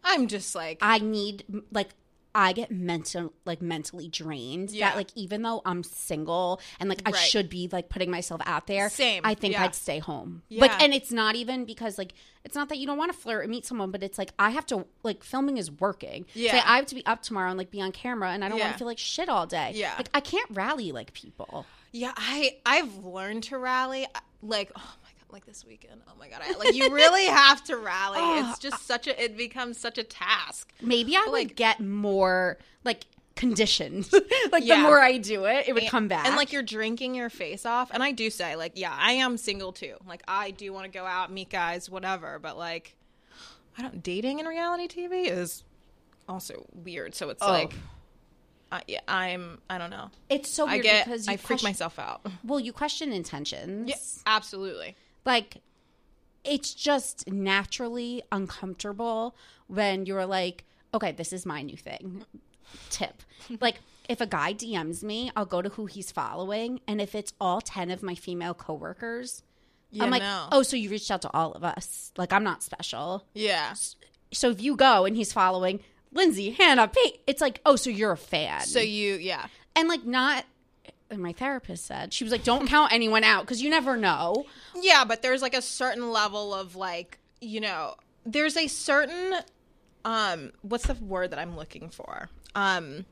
Speaker 3: I'm just like
Speaker 2: I need like I get mental like mentally drained.
Speaker 3: Yeah.
Speaker 2: That like even though I'm single and like I
Speaker 3: Right.
Speaker 2: should be like putting myself out there,
Speaker 3: Same,
Speaker 2: I think
Speaker 3: yeah.
Speaker 2: I'd stay home.
Speaker 3: Yeah.
Speaker 2: Like and it's not even because like it's not that you don't want to flirt or meet someone, but it's like I have to like filming is working.
Speaker 3: Yeah.
Speaker 2: Say I have to be up tomorrow and like be on camera and I don't want to feel like shit all day.
Speaker 3: Yeah.
Speaker 2: Like I can't rally like people.
Speaker 3: Yeah, I I've learned to rally. Uh, like oh like this weekend. Oh my god, I, like you really <laughs> have to rally. Oh, it's just such a it becomes such a task.
Speaker 2: Maybe I would
Speaker 3: like-
Speaker 2: get more like conditioned. <laughs> like
Speaker 3: Yeah.
Speaker 2: the more I do it, it would come back.
Speaker 3: And like you're drinking your face off. And I do say like, yeah, I am single too. Like I do want to go out, meet guys, whatever. But like, I don't dating in reality TV is also weird. So it's
Speaker 2: Oh.
Speaker 3: like, I, yeah, I'm I don't know.
Speaker 2: it's so
Speaker 3: I
Speaker 2: weird
Speaker 3: get
Speaker 2: because you
Speaker 3: I freak
Speaker 2: question-
Speaker 3: myself out.
Speaker 2: Well, you question intentions.
Speaker 3: Yeah, absolutely.
Speaker 2: Like, it's just naturally uncomfortable when you're like, okay, this is my new thing. Tip. Like, if a guy DMs me, I'll go to who he's following. And if it's all 10 of my female coworkers,
Speaker 3: Yeah,
Speaker 2: I'm like,
Speaker 3: no.
Speaker 2: oh, so you reached out to all of us. Like, I'm not special.
Speaker 3: yeah.
Speaker 2: So if you go and he's following Lindsay, Hannah, Pete, it's like, oh, so you're a fan.
Speaker 3: So you yeah.
Speaker 2: and like, not. And my therapist said, she was like, don't count anyone out because you never know.
Speaker 3: Yeah, but there's like a certain level of like, you know, there's a certain um what's the word that I'm looking for? Um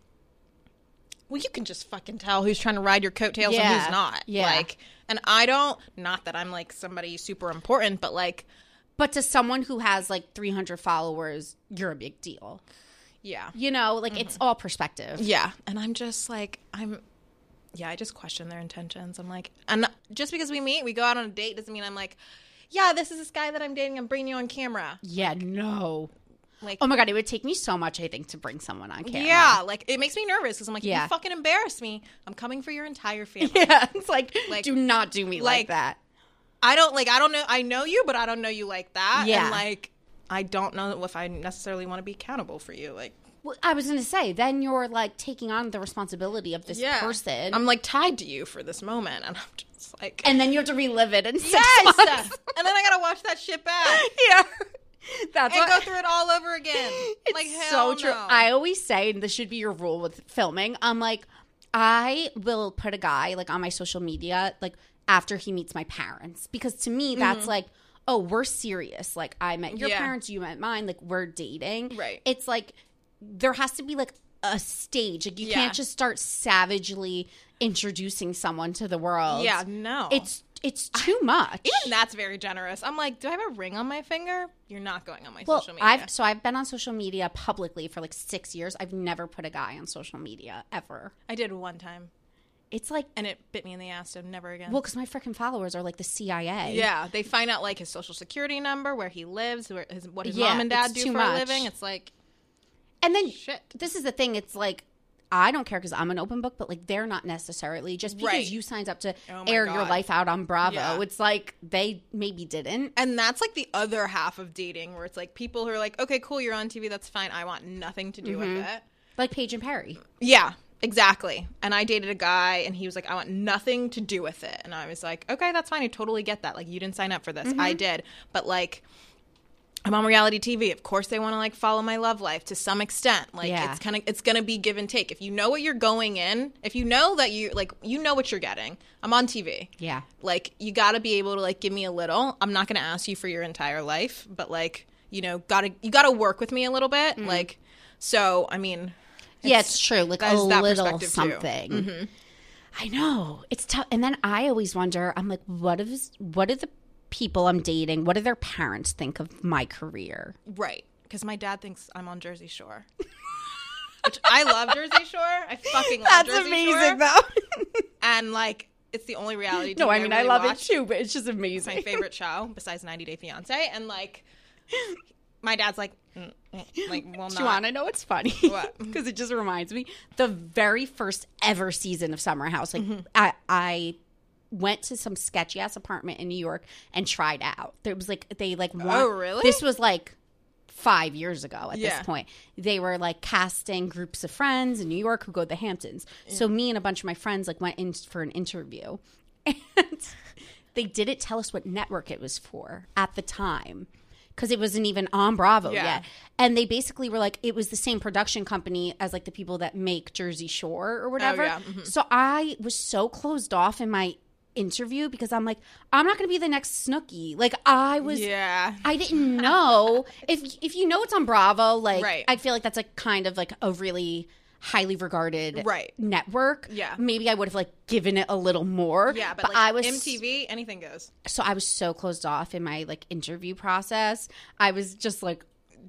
Speaker 3: well, you can just fucking tell who's trying to ride your coattails and who's not.
Speaker 2: Yeah.
Speaker 3: Like, and I don't, not that I'm like somebody super important, but like,
Speaker 2: But to someone who has like 300 followers, you're a big deal.
Speaker 3: yeah.
Speaker 2: You know, like it's all perspective.
Speaker 3: Yeah. And I'm just like, I'm, yeah, I just question their intentions. I'm like, and just because we meet, we go out on a date doesn't mean I'm like, yeah, this is this guy that I'm dating. I'm bringing you on camera.
Speaker 2: Yeah, no.
Speaker 3: Like,
Speaker 2: Oh my god, it would take me so much, I think, to bring someone on camera.
Speaker 3: Yeah, like it makes me nervous because I'm like,
Speaker 2: Yeah.
Speaker 3: you fucking embarrass me. I'm coming for your entire <laughs> family.
Speaker 2: Yeah, it's like,
Speaker 3: Like-
Speaker 2: do not do me like,
Speaker 3: like-
Speaker 2: that.
Speaker 3: I don't like. I don't know. I know you, but I don't know you like that.
Speaker 2: Yeah.
Speaker 3: and like I don't know if I necessarily want to be accountable for you. Like,
Speaker 2: Well, I was gonna say, then you're like taking on the responsibility of this
Speaker 3: yeah,
Speaker 2: person,
Speaker 3: I'm like tied to you for this moment, and I'm just like,
Speaker 2: and then you have to relive it six
Speaker 3: yes, and then I gotta watch that shit back <laughs>
Speaker 2: yeah, that's
Speaker 3: and
Speaker 2: what,
Speaker 3: go through it all over again. <laughs>
Speaker 2: It's
Speaker 3: like,
Speaker 2: so true.
Speaker 3: no.
Speaker 2: I always say, and this should be your rule with filming. I'm like, I will put a guy like on my social media like after he meets my parents because to me that's like, oh, we're serious. Like I met your
Speaker 3: Mm-hmm. Yeah.
Speaker 2: parents, you met mine. Like we're dating.
Speaker 3: Right.
Speaker 2: It's like there has to be like a stage. Like you
Speaker 3: Yeah.
Speaker 2: can't just start savagely introducing someone to the world.
Speaker 3: yeah, no,
Speaker 2: It's it's too much.
Speaker 3: even that's very generous. I'm like, do I have a ring on my finger? You're not going on my
Speaker 2: Well,
Speaker 3: social media.
Speaker 2: I've so I've been on social media publicly for like six years. I've never put a guy on social media ever.
Speaker 3: I did one time.
Speaker 2: it's like
Speaker 3: and it bit me in the ass. So never again.
Speaker 2: well, because my freaking followers are like the CIA.
Speaker 3: yeah, they find out like his social security number, where he lives, where his, what his
Speaker 2: Yeah,
Speaker 3: mom and dad do for
Speaker 2: much.
Speaker 3: a living. It's like
Speaker 2: And then
Speaker 3: Shit.
Speaker 2: this is the thing. It's like I don't care because I'm an open book, but like they're not necessarily just because
Speaker 3: Right.
Speaker 2: you signed up to
Speaker 3: Oh my
Speaker 2: air your
Speaker 3: God.
Speaker 2: life out on Bravo.
Speaker 3: Yeah.
Speaker 2: It's like they maybe didn't.
Speaker 3: And that's like the other half of dating where it's like people who are like, okay, cool, you're on TV, that's fine. I want nothing to do with mm-hmm. it.
Speaker 2: Like Paige and Perry.
Speaker 3: Yeah, exactly. And I dated a guy and he was like, I want nothing to do with it. And I was like, okay, that's fine. I totally get that. Like, you didn't sign up for this. I mm-hmm. did. But like, I'm on reality TV. Of course, they want to like follow my love life to some extent. Like,
Speaker 2: Yeah.
Speaker 3: it's kind of it's gonna be give and take. If you know what you're going in, if you know that you like, you know what you're getting. I'm on TV.
Speaker 2: Yeah.
Speaker 3: like you got to be able to like give me a little i'm not going to ask you for your entire life but like you know got to you got to work with me a little bit mm-hmm. like so i mean
Speaker 2: yeah, it's true. Like a
Speaker 3: that
Speaker 2: little something. Mm-hmm. I know it's tough. And then I always wonder. I'm like, what is what do the people I'm dating? What do their parents think of my career?
Speaker 3: right because my dad thinks i'm on jersey shore <laughs> which i love jersey shore i fucking love jersey Shore.
Speaker 2: That's amazing, though. <laughs>
Speaker 3: and like it's the only reality
Speaker 2: no, I mean I
Speaker 3: really
Speaker 2: love
Speaker 3: watch.
Speaker 2: it too, but it's just
Speaker 3: It's
Speaker 2: amazing.
Speaker 3: my favorite <laughs> show besides 90 day fiance and like my dad's like mm, mm, like well
Speaker 2: Do
Speaker 3: not
Speaker 2: you want to know what's funny?
Speaker 3: What?
Speaker 2: Because it just reminds me the very first ever season of Summer House. Like
Speaker 3: Mm-hmm.
Speaker 2: I, I went to some sketchy ass apartment in New York and tried out. There was like they like want,
Speaker 3: Oh, really?
Speaker 2: This was like five years ago at
Speaker 3: Yeah.
Speaker 2: this point. They were like casting groups of friends in New York who go to the Hamptons. So me and a bunch of my friends like went in for an interview, <laughs> and they didn't tell us what network it was for at the time. Because it wasn't even on Bravo
Speaker 3: Yeah.
Speaker 2: yet. And they basically were like, it was the same production company as like the people that make Jersey Shore or whatever.
Speaker 3: yeah, mhm.
Speaker 2: So I was so closed off in my interview because I'm like, I'm not going to be the next Snooki. Like I was,
Speaker 3: yeah
Speaker 2: I didn't know if if you know it's on Bravo. Like
Speaker 3: Right.
Speaker 2: I feel like that's like kind of like a really highly regarded
Speaker 3: Right.
Speaker 2: network.
Speaker 3: Yeah.
Speaker 2: maybe I would have like given it a little more.
Speaker 3: yeah but, like
Speaker 2: I was
Speaker 3: mtv anything goes
Speaker 2: so I was so closed off in my like interview process. I was just like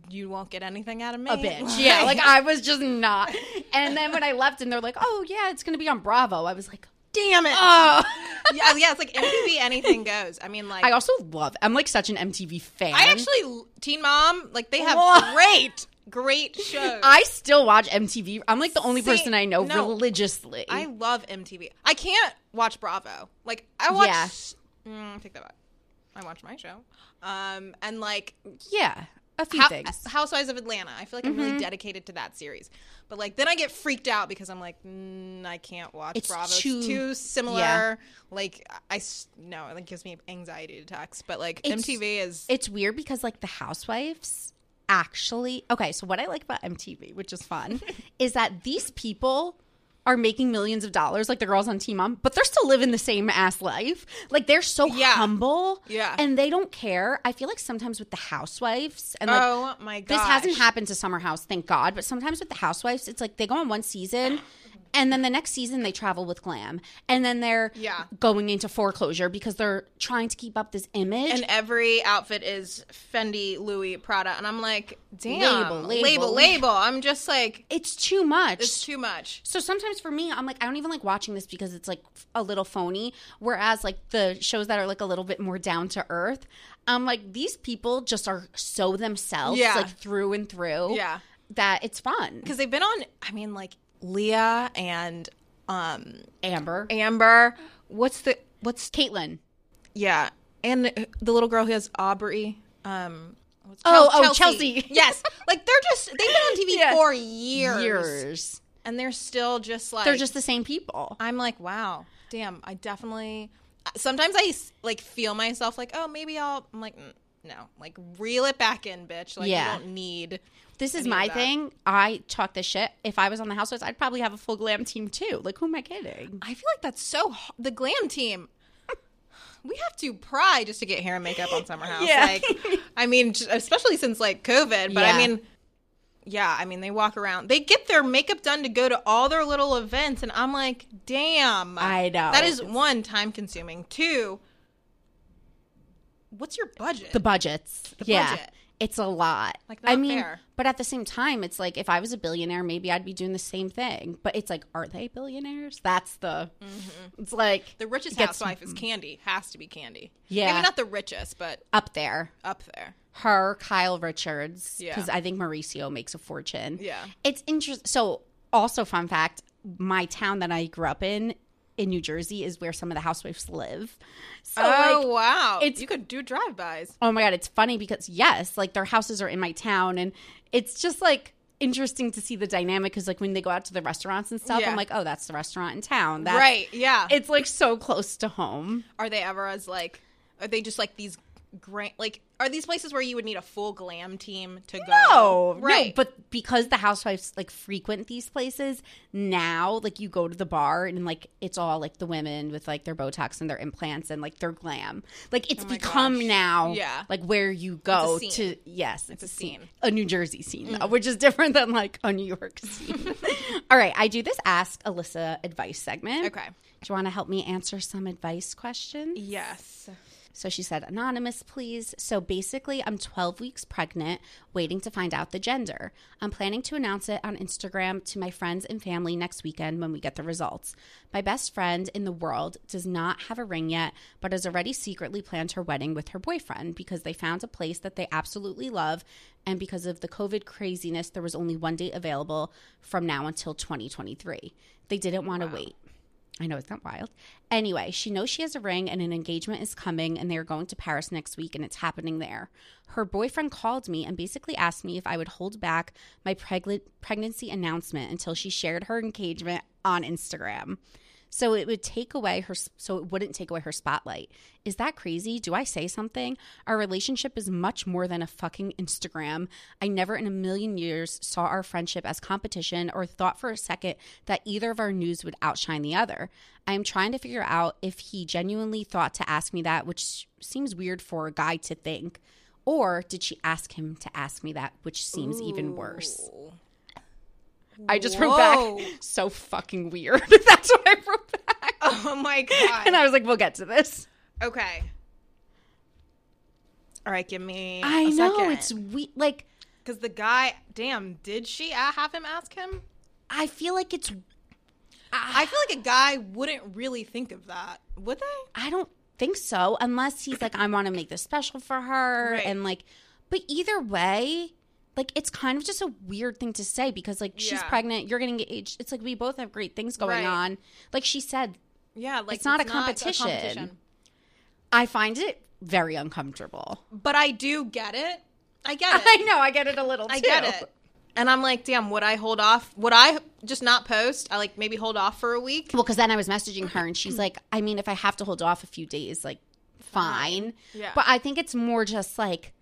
Speaker 3: you won't get anything out of me.
Speaker 2: a bitch. <laughs> Yeah, like I was just not. And then when I left and they're like, "Oh yeah, it's going to be on Bravo." I was like,
Speaker 3: damn it.
Speaker 2: "Oh." <laughs>
Speaker 3: yeah, yeah, it's like MTV anything goes. I mean, like
Speaker 2: I also love. I'm like such an MTV fan.
Speaker 3: I actually Teen Mom, like they have
Speaker 2: Whoa.
Speaker 3: great, great shows.
Speaker 2: I still watch MTV. I'm like the only
Speaker 3: See,
Speaker 2: person I know
Speaker 3: no.
Speaker 2: religiously.
Speaker 3: I love MTV. I can't watch Bravo. Like I watch.
Speaker 2: Yeah.
Speaker 3: Mm, take that back. I watch my show. Um, and like
Speaker 2: yeah, a few
Speaker 3: Hou-
Speaker 2: things.
Speaker 3: Housewives of Atlanta. I feel like I'm
Speaker 2: Mm-hmm.
Speaker 3: really dedicated to that series. But like then I get freaked out because I'm like, mm, I can't watch
Speaker 2: It's
Speaker 3: Bravo.
Speaker 2: too-
Speaker 3: it's too similar.
Speaker 2: yeah.
Speaker 3: Like I s- no, it like, gives me anxiety attacks. But like
Speaker 2: It's-
Speaker 3: MTV is
Speaker 2: It's weird because like the housewives actually okay, so what I like about MTV, which is fun, <laughs> is that these people are making millions of dollars like the girls on Teen Mom, but they're still living the same ass life. Like they're so
Speaker 3: Yeah.
Speaker 2: humble.
Speaker 3: Yeah.
Speaker 2: And they don't care. I feel like sometimes with the housewives and like
Speaker 3: oh my god.
Speaker 2: this hasn't happened to Summer House, thank God. But sometimes with the housewives, it's like they go on one season and then the next season they travel with glam. And then they're
Speaker 3: Yeah.
Speaker 2: going into foreclosure because they're trying to keep up this image.
Speaker 3: And every outfit is Fendi, Louis, Prada, and I'm like, damn,
Speaker 2: Label,
Speaker 3: label,
Speaker 2: label.
Speaker 3: label. I'm just like,
Speaker 2: it's too much.
Speaker 3: it's too much.
Speaker 2: so sometimes for me, I'm like, I don't even like watching this because it's like a little phony. Whereas like the shows that are like a little bit more down to earth, I'm like, these people just are so themselves,
Speaker 3: Yeah.
Speaker 2: like through and through.
Speaker 3: Yeah.
Speaker 2: That it's fun.
Speaker 3: Because they've been on. I mean, like Leah and um
Speaker 2: Amber,
Speaker 3: Amber. What's the what's
Speaker 2: Catelynn.
Speaker 3: Yeah, and the little girl who has Aubree. Um,
Speaker 2: Oh,
Speaker 3: Chel-
Speaker 2: oh, Chelsea. <laughs>
Speaker 3: yes, like they're just they've been on TV <laughs>
Speaker 2: Yeah.
Speaker 3: for years,
Speaker 2: Years.
Speaker 3: and they're still just like
Speaker 2: They're just the same people.
Speaker 3: I'm like, wow, damn. I definitely. Sometimes I like feel myself like, oh, maybe I'll. I'm like, mm, no, like reel it back in, bitch. Like
Speaker 2: Yeah.
Speaker 3: you don't need.
Speaker 2: This is my thing. I talk this shit. If I was on the Housewives, I'd probably have a full glam team too. Like, who am I kidding?
Speaker 3: I feel like that's so. h- The glam team. <laughs> We have to pry just to get hair and makeup on Summer House. <laughs>
Speaker 2: Yeah.
Speaker 3: Like, I mean, especially since like COVID. But I mean, yeah, I mean, they walk around. They get their makeup done to go to all their little events, and I'm like, damn.
Speaker 2: I know.
Speaker 3: That is one time consuming. Two. What's your budget?
Speaker 2: The budgets.
Speaker 3: The
Speaker 2: yeah.
Speaker 3: budget.
Speaker 2: it's a lot.
Speaker 3: Like,
Speaker 2: I mean,
Speaker 3: fair.
Speaker 2: but at the same time, it's like if I was a billionaire, maybe I'd be doing the same thing. But it's like, are they billionaires? That's the. It's like
Speaker 3: Mm-hmm. The richest
Speaker 2: Gets-
Speaker 3: housewife is Kandi. Has to be Kandi.
Speaker 2: Yeah.
Speaker 3: Maybe not the richest, but
Speaker 2: up there.
Speaker 3: up there.
Speaker 2: Her, Kyle Richards,
Speaker 3: Yeah.
Speaker 2: because I think Mauricio makes a fortune.
Speaker 3: Yeah.
Speaker 2: It's interesting. So, also, fun fact my town that I grew up in, in New Jersey, is where some of the housewives live. So,
Speaker 3: oh
Speaker 2: like,
Speaker 3: wow!
Speaker 2: it's-
Speaker 3: you could do drive-bys.
Speaker 2: oh my God, it's funny because, yes, like their houses are in my town. And it's just like, interesting to see the dynamic because like when they go out to the restaurants and stuff
Speaker 3: Yeah.
Speaker 2: i'm like oh that's the restaurant in town that's,
Speaker 3: right? Yeah.
Speaker 2: it's like so close to home
Speaker 3: are they ever as like? Are they just like these? Grand, like, are these places where you would need a full glam team to go?
Speaker 2: No,
Speaker 3: right?
Speaker 2: No, but because the housewives like frequent these places now, like you go to the bar and like it's all like the women with like their Botox and their implants and like their glam. Like it's
Speaker 3: Oh
Speaker 2: become
Speaker 3: gosh.
Speaker 2: now,
Speaker 3: Yeah.
Speaker 2: like where you go to. Yes, it's,
Speaker 3: a
Speaker 2: a scene,
Speaker 3: scene.
Speaker 2: a New Jersey scene, though, mm-hmm. which is different than like a New York scene. <laughs> all right, I do this Ask Alyssa advice segment.
Speaker 3: okay.
Speaker 2: Do you want to help me answer some advice questions?
Speaker 3: Yes.
Speaker 2: So she said, Anonymous, please. So basically, I'm 12 weeks pregnant, waiting to find out the gender. I'm planning to announce it on Instagram to my friends and family next weekend when we get the results. My best friend in the world does not have a ring yet, but has already secretly planned her wedding with her boyfriend because they found a place that they absolutely love. And because of the COVID craziness, there was only one date available from now until 2023. They didn't want to wait. I know it's not wild. Anyway, she knows she has a ring and an engagement is coming, and they are going to Paris next week, and it's happening there. Her boyfriend called me and basically asked me if I would hold back my pregnancy announcement until she shared her engagement on Instagram. So it would take away her, so it wouldn't take away her spotlight. Is that crazy? Do I say something? Our relationship is much more than a fucking Instagram. I never in a million years saw our friendship as competition or thought for a second that either of our news would outshine the other. I am trying to figure out if he genuinely thought to ask me that, which seems weird for a guy to think, or did she ask him to ask me that, which seems even worse. I just wrote back, so fucking weird. <laughs> That's what I wrote back.
Speaker 3: Oh my god.
Speaker 2: And I was like, we'll get to this.
Speaker 3: okay. All right, give me.
Speaker 2: I know
Speaker 3: second.
Speaker 2: it's we like
Speaker 3: because the guy. Damn, did she uh, have him ask him?
Speaker 2: I feel like it's
Speaker 3: I feel like a guy wouldn't really think of that, would they?
Speaker 2: I don't think so unless he's like I want to make this special for her
Speaker 3: Right.
Speaker 2: and like but either way like it's kind of just a weird thing to say because like she's
Speaker 3: Yeah.
Speaker 2: pregnant you're getting engaged it's like we both have great things going
Speaker 3: Right.
Speaker 2: on like she said
Speaker 3: Yeah, like
Speaker 2: It's not a competition. I find it very uncomfortable
Speaker 3: But I do get it. I get <laughs> it.
Speaker 2: I know I get it a little
Speaker 3: I
Speaker 2: too.
Speaker 3: get it. And I'm like, damn, would I hold off? Would I just not post? I like maybe hold off for a week.
Speaker 2: Well, because then I was messaging her and she's like, I mean, if I have to hold off a few days, like, fine.
Speaker 3: Yeah.
Speaker 2: But I think it's more just like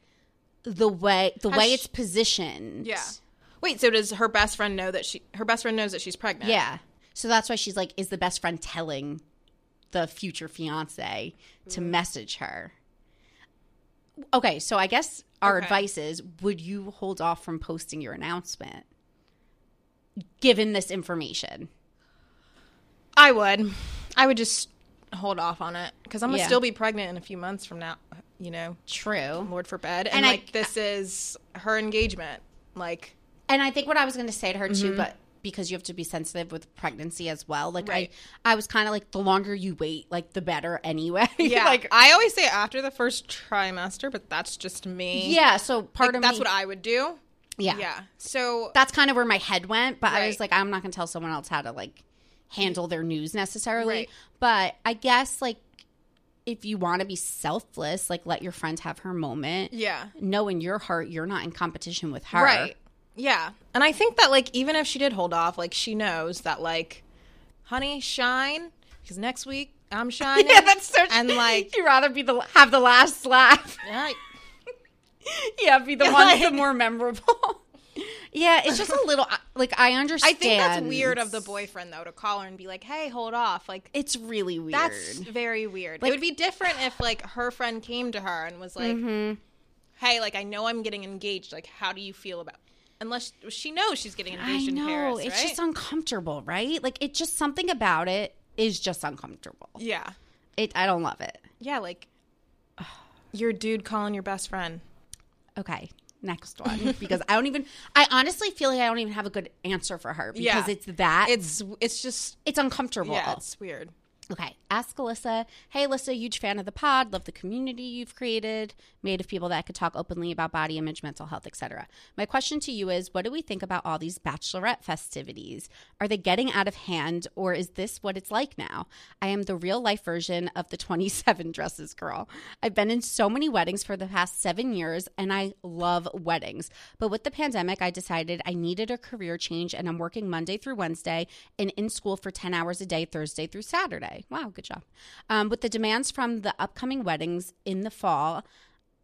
Speaker 2: the way the
Speaker 3: Has
Speaker 2: way
Speaker 3: she-
Speaker 2: it's positioned.
Speaker 3: Yeah. Wait, so does her best friend know that she her best friend knows that she's pregnant?
Speaker 2: Yeah. So that's why she's like, is the best friend telling the future fiance to mm-hmm. message her? Okay, so I guess our
Speaker 3: Okay.
Speaker 2: advice is would you hold off from posting your announcement given this information?
Speaker 3: I would. I would just hold off on it because I'm gonna
Speaker 2: Yeah.
Speaker 3: still be pregnant in a few months from now. You know,
Speaker 2: True.
Speaker 3: Lord forbid. And,
Speaker 2: And I-
Speaker 3: like this is her engagement. Like
Speaker 2: And I think what I was going to say to her
Speaker 3: Mm-hmm.
Speaker 2: too, but because you have to be sensitive with pregnancy as well. Like
Speaker 3: Right.
Speaker 2: I, I was kind of like the longer you wait, like the better anyway. <laughs>
Speaker 3: yeah,
Speaker 2: like
Speaker 3: I always say after the first trimester, but that's just me.
Speaker 2: yeah. So part
Speaker 3: Like,
Speaker 2: of
Speaker 3: that's
Speaker 2: me,
Speaker 3: what I would do.
Speaker 2: yeah,
Speaker 3: Yeah. So
Speaker 2: That's kind of where my head went, but I was like, I'm not going to tell someone else how to like handle their news necessarily.
Speaker 3: Right.
Speaker 2: But I guess like if you want to be selfless, like let your friend have her moment.
Speaker 3: yeah.
Speaker 2: Know in your heart you're not in competition with her.
Speaker 3: Right. Yeah. And I think that like even if she did hold off, like she knows that like, honey, shine because next week I'm <laughs> shining.
Speaker 2: Yeah, that's so.
Speaker 3: and like <laughs>
Speaker 2: you rather be the have the last laugh.
Speaker 3: yeah, <laughs>
Speaker 2: yeah, be the
Speaker 3: Yeah,
Speaker 2: one
Speaker 3: like-
Speaker 2: the more memorable. Yeah, it's just a little like I understand. <laughs>
Speaker 3: I think that's weird of the boyfriend though to call her and be like, hey, hold off. Like
Speaker 2: It's really weird.
Speaker 3: that's very weird.
Speaker 2: Like-
Speaker 3: it would be different if like her friend came to her and was like,
Speaker 2: Mm-hmm.
Speaker 3: hey, like I know I'm getting engaged. Like how do you feel about? Unless she knows she's getting
Speaker 2: I
Speaker 3: engaged in
Speaker 2: know
Speaker 3: Paris,
Speaker 2: it's
Speaker 3: right?
Speaker 2: just uncomfortable, right? Like it's just something about it is just uncomfortable.
Speaker 3: yeah,
Speaker 2: It I don't love it.
Speaker 3: yeah, like <sighs> your dude calling your best friend.
Speaker 2: Okay. Next one <laughs> because I don't even. I honestly feel like I don't even have a good answer for her because
Speaker 3: Yeah.
Speaker 2: it's that
Speaker 3: It's it's just
Speaker 2: it's uncomfortable.
Speaker 3: yeah, it's weird.
Speaker 2: Okay, ask Alyssa. Hey, Alyssa, huge fan of the pod. Love the community you've created, made of people that could talk openly about body image, mental health, etc. My question to you is, what do we think about all these bachelorette festivities? Are they getting out of hand, or is this what it's like now? I am the real life version of the <laughs> 27 dresses girl. I've been in so many weddings for the past seven years, and I love weddings. But with the pandemic, I decided I needed a career change, and I'm working Monday through Wednesday and in school for 10 hours a day, Thursday through Saturday. Wow, good job. Um, with the demands from the upcoming weddings in the fall,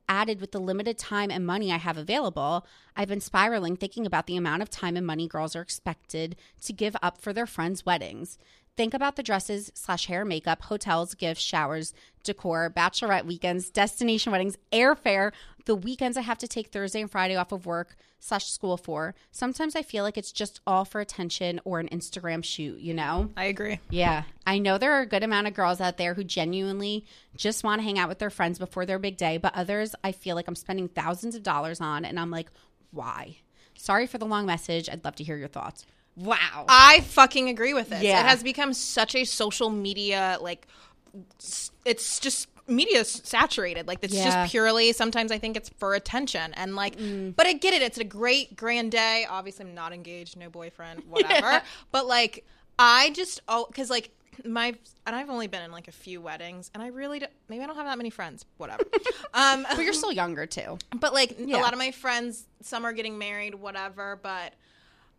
Speaker 2: added with the limited time and money I have available, I've been spiraling thinking about the amount of time and money girls are expected to give up for their friends' weddings. Think about the dresses slash hair, makeup, hotels, gifts, showers, decor, bachelorette weekends, destination weddings, airfare, the weekends I have to take Thursday and Friday off of work slash school for. Sometimes I feel like it's just all for attention or an Instagram shoot, you know?
Speaker 3: I agree.
Speaker 2: Yeah. I know there are a good amount of girls out there who genuinely just want to hang out with their friends before their big day, but others I feel like I'm spending thousands of dollars on, and I'm like, why? Sorry for the long message. I'd love to hear your thoughts. Wow.
Speaker 3: I fucking agree with this.
Speaker 2: Yeah.
Speaker 3: It has become such a social media like it's just media saturated. Like it's
Speaker 2: Yeah.
Speaker 3: just purely sometimes I think it's for attention and like but I get it. It's a great grand day. Obviously I'm not engaged, no boyfriend, <laughs> whatever. But like I just oh cuz like my and I've only been in like a few weddings and I really don't, maybe I don't have that many friends, whatever. <laughs> um
Speaker 2: but you're <laughs> still younger too.
Speaker 3: but like
Speaker 2: Yeah.
Speaker 3: a lot of my friends, some are getting married, whatever. But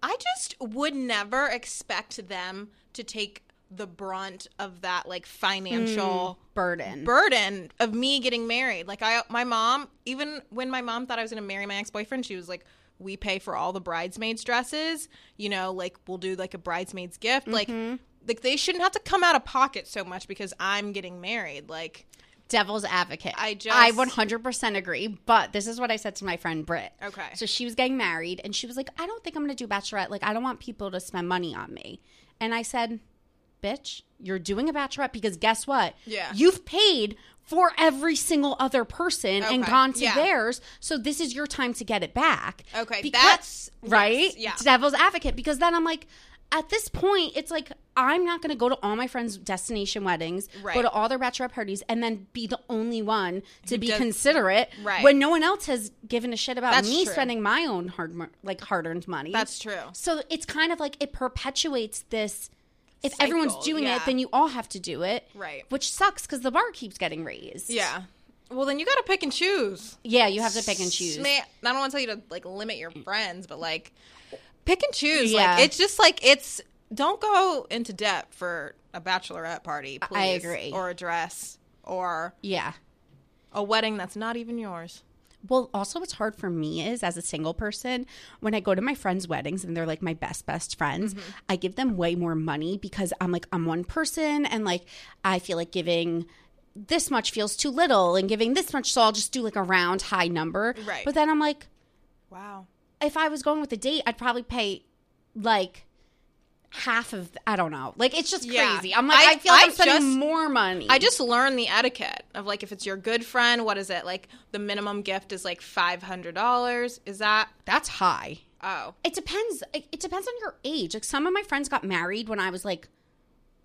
Speaker 3: I just would never expect them to take the brunt of that like financial hmm,
Speaker 2: Burden.
Speaker 3: burden of me getting married. Like I, my mom, even when my mom thought I was going to marry my ex boyfriend, she was like, "We pay for all the bridesmaids' dresses. You know, like we'll do like a bridesmaid's gift. Like, mm-hmm. like they shouldn't have to come out of pocket so much because I'm getting married. Like,
Speaker 2: Devil's advocate.
Speaker 3: I just-
Speaker 2: I 100% agree, but this is what I said to my friend Britt.
Speaker 3: Okay.
Speaker 2: So she was getting married and she was like, I don't think I'm going to do bachelorette. Like, I don't want people to spend money on me. And I said, bitch, you're doing a bachelorette because guess what?
Speaker 3: Yeah.
Speaker 2: You've paid for every single other person and gone to
Speaker 3: Yeah.
Speaker 2: theirs. So this is your time to get it back.
Speaker 3: Okay,
Speaker 2: Because-
Speaker 3: that's-
Speaker 2: right.
Speaker 3: yes, yeah.
Speaker 2: Devil's advocate because then I'm like, at this point, it's like I'm not going to go to all my friends' destination weddings,
Speaker 3: Right.
Speaker 2: go to all their bachelorette parties, and then be the only one to be
Speaker 3: does-
Speaker 2: considerate
Speaker 3: Right.
Speaker 2: when no one else has given a shit about
Speaker 3: That's
Speaker 2: me
Speaker 3: true.
Speaker 2: spending my own hard, like hard-earned money.
Speaker 3: That's true.
Speaker 2: So it's kind of like it perpetuates this. If
Speaker 3: Cycle,
Speaker 2: everyone's doing
Speaker 3: yeah.
Speaker 2: it, then you all have to do it,
Speaker 3: Right.
Speaker 2: Which sucks because the bar keeps getting raised.
Speaker 3: yeah. Well, then you got to pick and choose.
Speaker 2: yeah. You have to pick and choose.
Speaker 3: I don't want to tell you to like limit your friends, but like pick and choose.
Speaker 2: Yeah.
Speaker 3: Like it's just like it's don't go into debt for a bachelorette party, please.
Speaker 2: I agree.
Speaker 3: Or a dress or
Speaker 2: Yeah.
Speaker 3: a wedding that's not even yours.
Speaker 2: Well, also, what's hard for me is as a single person, when I go to my friends' weddings and they're like my best, best friends,
Speaker 3: Mm-hmm.
Speaker 2: I give them way more money because I'm like, I'm one person and like I feel like giving this much feels too little and giving this much. So I'll just do like a round high number.
Speaker 3: Right.
Speaker 2: But then I'm like,
Speaker 3: Wow.
Speaker 2: If I was going with a date, I'd probably pay like half of, I don't know. Like, it's just
Speaker 3: Yeah.
Speaker 2: crazy. I'm like, I,
Speaker 3: I-
Speaker 2: feel like
Speaker 3: I
Speaker 2: I'm spending
Speaker 3: just-
Speaker 2: more money.
Speaker 3: I just learned the etiquette of like if it's your good friend, what is it? Like the minimum gift is like five hundred dollars. Is that
Speaker 2: that's high.
Speaker 3: oh
Speaker 2: It depends. It, it depends on your age. Like some of my friends got married when I was like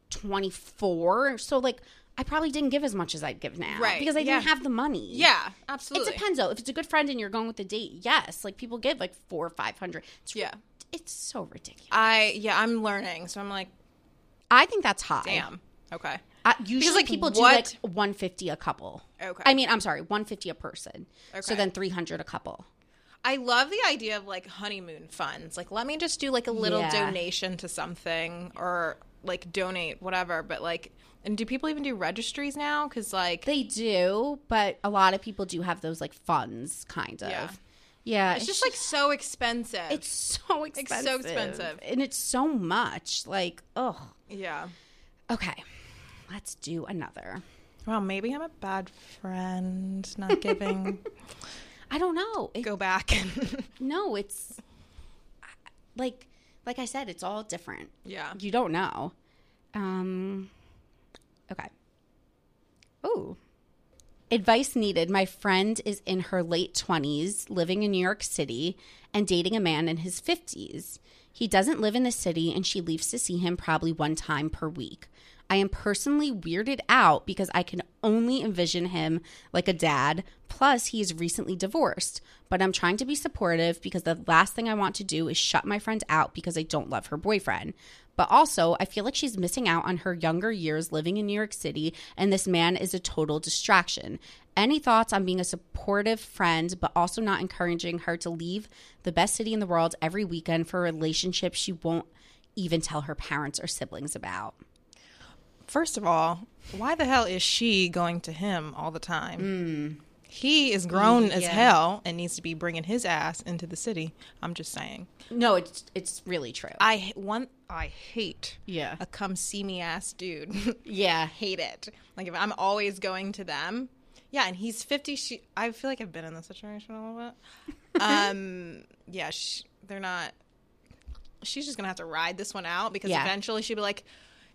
Speaker 2: 24. So like I probably didn't give as much as I'd give now.
Speaker 3: Right,
Speaker 2: Because I didn't have the money.
Speaker 3: yeah, absolutely.
Speaker 2: It depends though. If it's a good friend and you're going with a date, yes. Like people give like four or five hundred. It's,
Speaker 3: Yeah.
Speaker 2: It's so ridiculous.
Speaker 3: I yeah, I'm learning, so I'm like,
Speaker 2: I think that's high.
Speaker 3: damn. Okay.
Speaker 2: I, usually
Speaker 3: like,
Speaker 2: people do
Speaker 3: what-
Speaker 2: like 150 a couple.
Speaker 3: Okay.
Speaker 2: I mean, I'm sorry, 150 a person.
Speaker 3: Okay.
Speaker 2: So then 300 a couple.
Speaker 3: I love the idea of like honeymoon funds. Like, let me just do like a little
Speaker 2: Yeah.
Speaker 3: donation to something or like donate whatever. But like, and do people even do registries now? Because like,
Speaker 2: They do, but a lot of people do have those like funds kind of.
Speaker 3: Yeah.
Speaker 2: Yeah.
Speaker 3: it's just like so expensive.
Speaker 2: It's so expensive.
Speaker 3: It's so expensive.
Speaker 2: And it's so much. Like, oh.
Speaker 3: yeah.
Speaker 2: Okay. Let's do another.
Speaker 3: Well, maybe I'm a bad friend, not giving. <laughs>
Speaker 2: I don't know. It,
Speaker 3: go back. <laughs>
Speaker 2: no, it's like like I said, it's all different.
Speaker 3: yeah.
Speaker 2: You don't know. Um okay. Ooh. Advice needed. My friend is in her late 20s, living in New York City, and dating a man in his 50s. He doesn't live in the city, and she leaves to see him probably one time per week. I am personally weirded out because I can only envision him like a dad. Plus, he is recently divorced. But I'm trying to be supportive because the last thing I want to do is shut my friend out because I don't love her boyfriend. But also, I feel like she's missing out on her younger years living in New York City, and this man is a total distraction. Any thoughts on being a supportive friend, but also not encouraging her to leave the best city in the world every weekend for a relationship she won't even tell her parents or siblings about?
Speaker 3: First of all, why the hell is she going to him all the time? Mm. He is grown as hell and needs to be bringing his ass into the city. I'm just saying.
Speaker 2: No, it's it's really true.
Speaker 3: I one I hate
Speaker 2: Yeah.
Speaker 3: a come see me ass dude. <laughs>
Speaker 2: Yeah.
Speaker 3: hate it. Like if I'm always going to them. Yeah, and he's 50. She I feel like I've been in this situation a little bit. <laughs> um yeah, sh they're not she's just going to have to ride this one out because
Speaker 2: Yeah.
Speaker 3: eventually she'll be like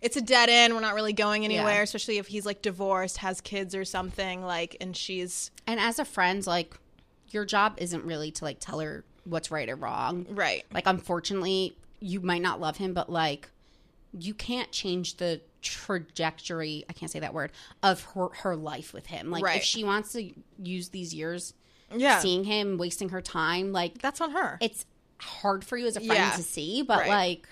Speaker 3: it's a dead end. We're not really going anywhere,
Speaker 2: Yeah.
Speaker 3: especially if he's like divorced, has kids or something like and she's
Speaker 2: And as a friend, like your job isn't really to like tell her what's right or wrong.
Speaker 3: right.
Speaker 2: Like unfortunately, you might not love him, but like you can't change the trajectory, I can't say that word, of her her life with him. Like
Speaker 3: Right.
Speaker 2: if she wants to use these years
Speaker 3: Yeah.
Speaker 2: seeing him, wasting her time, like
Speaker 3: That's on her.
Speaker 2: it's hard for you as a friend
Speaker 3: Yeah.
Speaker 2: to see, but
Speaker 3: Right.
Speaker 2: like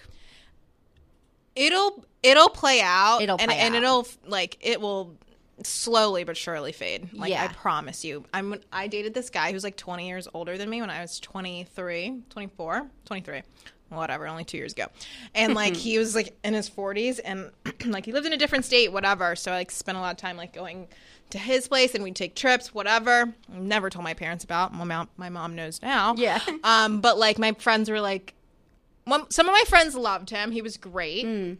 Speaker 3: it'll it'll play out
Speaker 2: It'll
Speaker 3: and, and
Speaker 2: out.
Speaker 3: it'll like it will slowly but surely fade. Like
Speaker 2: Yeah.
Speaker 3: i promise you. I'm i dated this guy who's like 20 years older than me when i was 23 24 23 whatever only two years ago. And like <laughs> he was like in his 40s and <clears throat> like he lived in a different state whatever. So i like spent a lot of time like going to his place and we'd take trips whatever. Never told my parents about. My mom my mom knows now.
Speaker 2: Yeah.
Speaker 3: um but like my friends were like one, some of my friends loved him. He was great.
Speaker 2: Mm.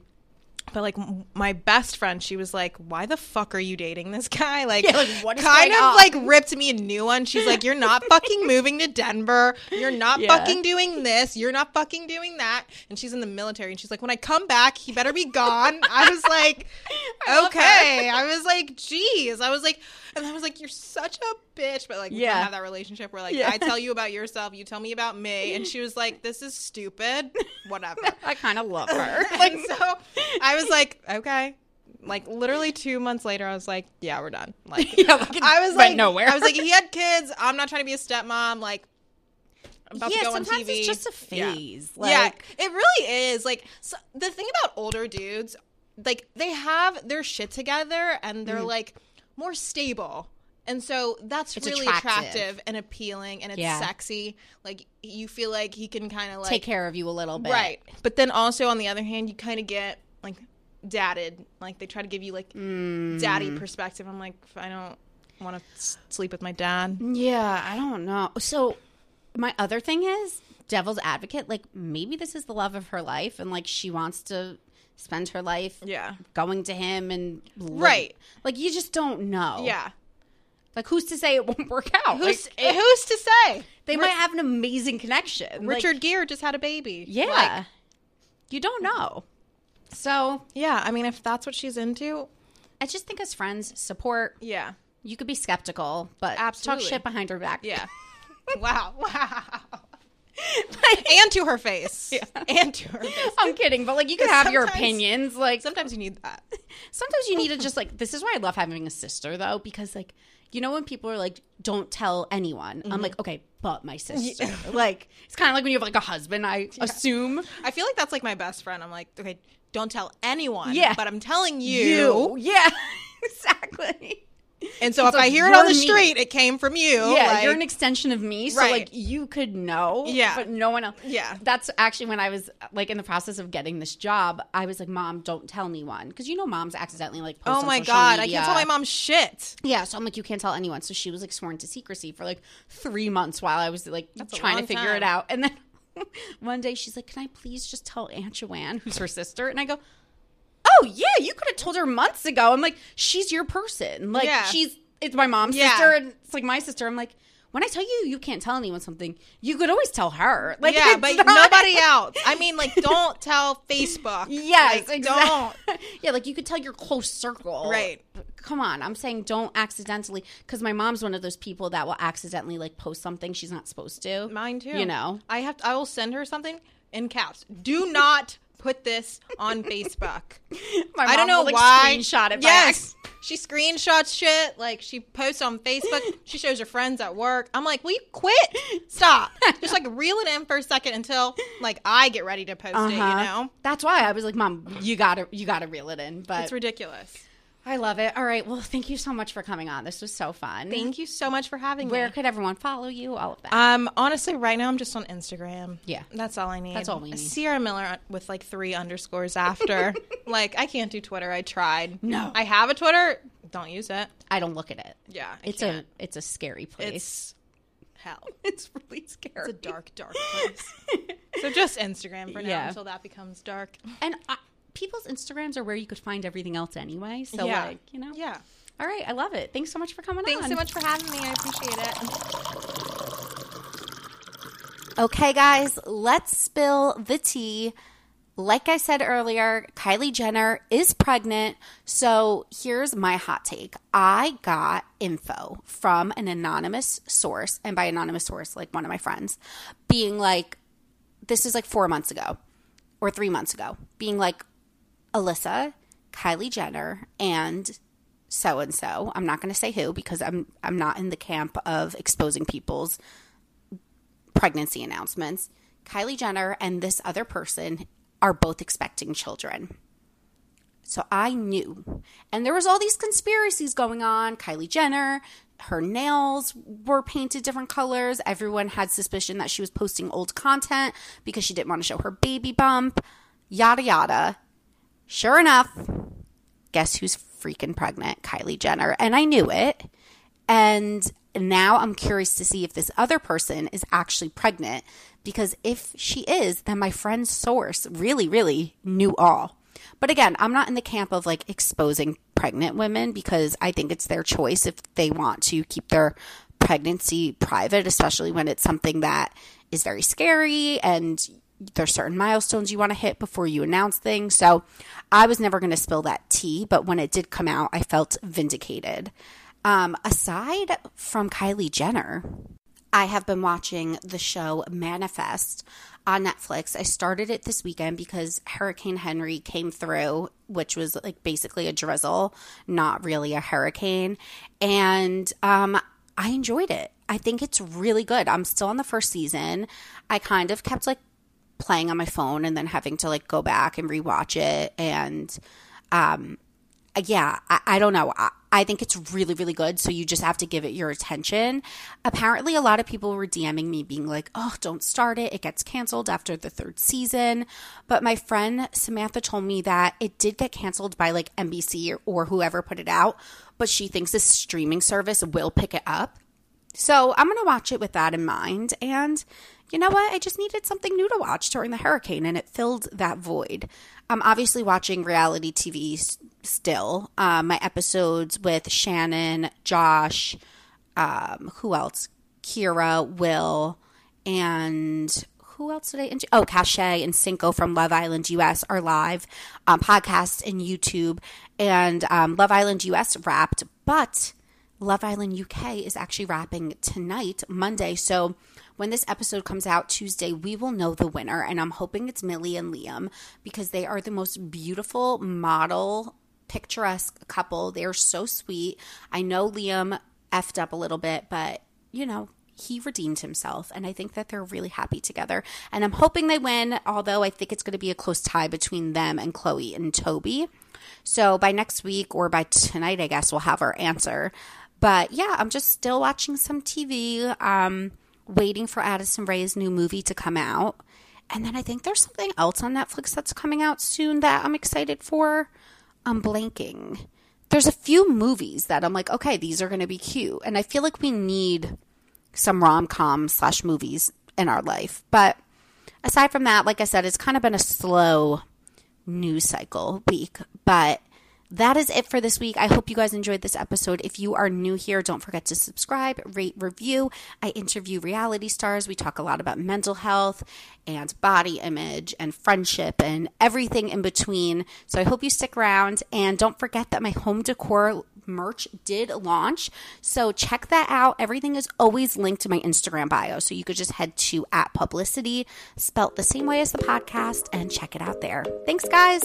Speaker 3: But like my best friend, she was like, "Why the fuck are you dating this guy?" <laughs> Like,
Speaker 2: Yeah, like, what is
Speaker 3: kind of
Speaker 2: on?
Speaker 3: like ripped me a new one. She's like, "You're not fucking <laughs> moving to Denver. You're not
Speaker 2: Yeah.
Speaker 3: fucking doing this. You're not fucking doing that." And she's in the military, and she's like, "When I come back, he better be gone." I was like, <laughs>
Speaker 2: love
Speaker 3: "Okay." I was like, "Geez." I was like, and I was like, "You're such a bitch," but like, we
Speaker 2: Yeah.
Speaker 3: don't have that relationship where like
Speaker 2: Yeah.
Speaker 3: I tell <laughs> you about yourself, you tell me about me, and she was like, "This is stupid." <laughs> Whatever. <laughs>
Speaker 2: I kind of love her.
Speaker 3: like so i was like okay like literally two months later i was like yeah we're done like
Speaker 2: Yeah, like
Speaker 3: i was like
Speaker 2: nowhere.
Speaker 3: i was like he had kids i'm not trying to be a stepmom like I'm about
Speaker 2: yeah,
Speaker 3: to go on
Speaker 2: sometimes
Speaker 3: TV.
Speaker 2: it's just a
Speaker 3: Yeah.
Speaker 2: phase.
Speaker 3: yeah,
Speaker 2: Like,
Speaker 3: it really is. Like so, the thing about older dudes, like they have their shit together and they're mm. like more stable. And so that's.
Speaker 2: It's
Speaker 3: really
Speaker 2: attractive.
Speaker 3: attractive. and appealing and it's
Speaker 2: Yeah.
Speaker 3: sexy. Like you feel like he can kind of like
Speaker 2: take care of you a little bit.
Speaker 3: Right. But then also on the other hand, you kind of get like dadded. Like they try to give you like
Speaker 2: Mm.
Speaker 3: daddy perspective. I'm like, I don't want to s- sleep with my dad.
Speaker 2: Yeah, I don't know. So my other thing is devil's advocate, like maybe this is the love of her life and like she wants to spend her life
Speaker 3: Yeah.
Speaker 2: going to him and live-
Speaker 3: Right.
Speaker 2: Like you just don't know.
Speaker 3: Yeah.
Speaker 2: Like who's to say it won't work out?
Speaker 3: Who's
Speaker 2: Like,
Speaker 3: who's to say?
Speaker 2: they might have an amazing connection. Like,
Speaker 3: Richard Gere just had a baby.
Speaker 2: yeah.
Speaker 3: Like,
Speaker 2: you don't know. So
Speaker 3: yeah. I mean, if that's what she's into,
Speaker 2: I just think as friends, support.
Speaker 3: yeah.
Speaker 2: You could be skeptical, but
Speaker 3: Absolutely.
Speaker 2: talk shit behind her back.
Speaker 3: Yeah. <laughs> wow. Wow. and to her face. <laughs> Yeah. And to her face.
Speaker 2: I'm kidding, but like you can have your opinions. Like
Speaker 3: Sometimes you need that. <laughs>
Speaker 2: sometimes you need to just like this is why I love having a sister though because like you know when people are like don't tell anyone I'm mm-hmm. like okay but my <laughs> sister like it's kind of like when you have like a husband I assume
Speaker 3: I feel like that's like my best friend. I'm like, okay, don't tell anyone.
Speaker 2: Yeah.
Speaker 3: But I'm telling you.
Speaker 2: yeah <laughs> exactly
Speaker 3: And so
Speaker 2: It's
Speaker 3: if I hear it on the
Speaker 2: me.
Speaker 3: street, it came from you.
Speaker 2: yeah
Speaker 3: like-
Speaker 2: you're an extension of me so
Speaker 3: Right.
Speaker 2: like you could know
Speaker 3: Yeah.
Speaker 2: but no one else
Speaker 3: Yeah.
Speaker 2: that's actually when I was like in the process of getting this job I was like mom don't tell anyone because you know moms accidentally like post
Speaker 3: oh my god, I can't tell my mom shit.
Speaker 2: Yeah, so I'm like, you can't tell anyone. So she was like sworn to secrecy for like three months while I was like
Speaker 3: a
Speaker 2: trying to figure it out. And then <laughs> one day she's like, Can I please just tell Aunt Joanne, who's her sister? And I go, Oh yeah, you could have told her months ago. I'm like, she's your person. Like
Speaker 3: Yeah.
Speaker 2: she's it's my mom's
Speaker 3: Yeah.
Speaker 2: sister and it's like my sister. I'm like, when I tell you you can't tell anyone something, you could always tell her. <laughs> Like,
Speaker 3: yeah, but
Speaker 2: not-
Speaker 3: nobody <laughs> else. I mean, like, don't tell Facebook. <laughs>
Speaker 2: Yes,
Speaker 3: like,
Speaker 2: exactly.
Speaker 3: don't.
Speaker 2: yeah, like you could tell your close circle.
Speaker 3: Right.
Speaker 2: Come on, I'm saying don't accidentally because my mom's one of those people that will accidentally like post something she's not supposed to.
Speaker 3: Mine too.
Speaker 2: You know.
Speaker 3: I have. I will send her something in caps. Do not put this on Facebook. <laughs>
Speaker 2: My
Speaker 3: I don't know
Speaker 2: will, like,
Speaker 3: why.
Speaker 2: Screenshot it.
Speaker 3: Yes. She screenshots shit. Like she posts on Facebook. she shows her friends at work. I'm like, will you quit? Stop. <laughs> Just like reel it in for a second until like I get ready to post it. You
Speaker 2: Uh-huh.
Speaker 3: know,
Speaker 2: That's why I was like, Mom, you gotta you gotta reel it in. But
Speaker 3: it's ridiculous.
Speaker 2: I love it. All right. Well, thank you so much for coming on. This was so fun.
Speaker 3: Thank you so much for having
Speaker 2: Where
Speaker 3: me.
Speaker 2: Where could everyone follow you? All of that.
Speaker 3: Um, honestly, right now I'm just on Instagram.
Speaker 2: Yeah.
Speaker 3: that's all I need.
Speaker 2: That's all we need.
Speaker 3: Ciara Miller with like three underscores after. <laughs> like I can't do Twitter. I tried.
Speaker 2: No.
Speaker 3: I have a Twitter. Don't use it.
Speaker 2: I don't look at it.
Speaker 3: Yeah, I
Speaker 2: It's
Speaker 3: can't.
Speaker 2: a it's a scary place.
Speaker 3: It's hell. <laughs>
Speaker 2: It's really scary.
Speaker 3: It's a dark, dark <laughs> place. so just Instagram for now
Speaker 2: Yeah.
Speaker 3: until that becomes dark.
Speaker 2: And I, people's Instagrams are where you could find everything else anyway. So
Speaker 3: Yeah.
Speaker 2: like, you know.
Speaker 3: Yeah.
Speaker 2: All right, I love it. Thanks so much for coming
Speaker 3: Thanks
Speaker 2: on.
Speaker 3: Thanks so much for having me. I appreciate it.
Speaker 2: Okay, guys, let's spill the tea. Like I said earlier, Kylie Jenner is pregnant. So here's my hot take I got info from an anonymous source, and by anonymous source, like one of my friends, being like, this is like four months ago or three months ago, being like, Alyssa, Kylie Jenner, and so and so. I'm not going to say who because I'm I'm not in the camp of exposing people's pregnancy announcements. Kylie Jenner and this other person are both expecting children. So I knew. And there was all these conspiracies going on. Kylie Jenner, her nails were painted different colors. Everyone had suspicion that she was posting old content because she didn't want to show her baby bump. Yada yada. Sure enough, guess who's freaking pregnant? Kylie Jenner. And I knew it. And now I'm curious to see if this other person is actually pregnant because if she is, then my friend's source really, really knew all. But again, I'm not in the camp of like exposing pregnant women because I think it's their choice if they want to keep their pregnancy private, especially when it's something that is very scary and there's certain milestones you want to hit before you announce things. So I was never going to spill that tea, but when it did come out, I felt vindicated. Um, aside from Kylie Jenner, I have been watching the show Manifest on Netflix. I started it this weekend because Hurricane Henri came through, which was like basically a drizzle, not really a hurricane. And um, I enjoyed it. I think it's really good. I'm still on the first season. I kind of kept like playing on my phone and then having to like go back and rewatch it. And um, yeah, I, I don't know. I, I think it's really, really good. So you just have to give it your attention. Apparently, a lot of people were DMing me being like, oh, don't start it. It gets canceled after the third season. But my friend Samantha told me that it did get canceled by like NBC or, or whoever put it out. But she thinks this streaming service will pick it up. So I'm going to watch it with that in mind. And you know what? I just needed something new to watch during the hurricane, and it filled that void. I'm obviously watching reality TV s- still. Um, my episodes with Shannon, Josh, um, who else? Kyra, Will, and who else did I enjoy? Oh, Cash and Cinco from Love Island US are live um, podcasts and YouTube. And um, Love Island US wrapped, but Love Island UK is actually wrapping tonight, Monday. So when this episode comes out Tuesday, we will know the winner. And I'm hoping it's Millie and Liam because they are the most beautiful model, picturesque couple. They are so sweet. I know Liam effed up a little bit, but you know, he redeemed himself and I think that they're really happy together. And I'm hoping they win, although I think it's going to be a close tie between them and Chloe and Toby. So by next week or by tonight, I guess we'll have our answer. But yeah, I'm just still watching some TV, um, waiting for Addison Rae's new movie to come out. And then I think there's something else on Netflix that's coming out soon that I'm excited for. I'm blanking. There's a few movies that I'm like, okay, these are going to be cute. And I feel like we need some rom com slash movies in our life. But aside from that, like I said, it's kind of been a slow news cycle week. But that is it for this week. I hope you guys enjoyed this episode. If you are new here, don't forget to subscribe, rate, review. I interview reality stars. We talk a lot about mental health and body image and friendship and everything in between. So I hope you stick around. And don't forget that my home decor merch did launch. So check that out. Everything is always linked to my Instagram bio. So you could just head to at publicity, spelt the same way as the podcast, and check it out there. Thanks, guys.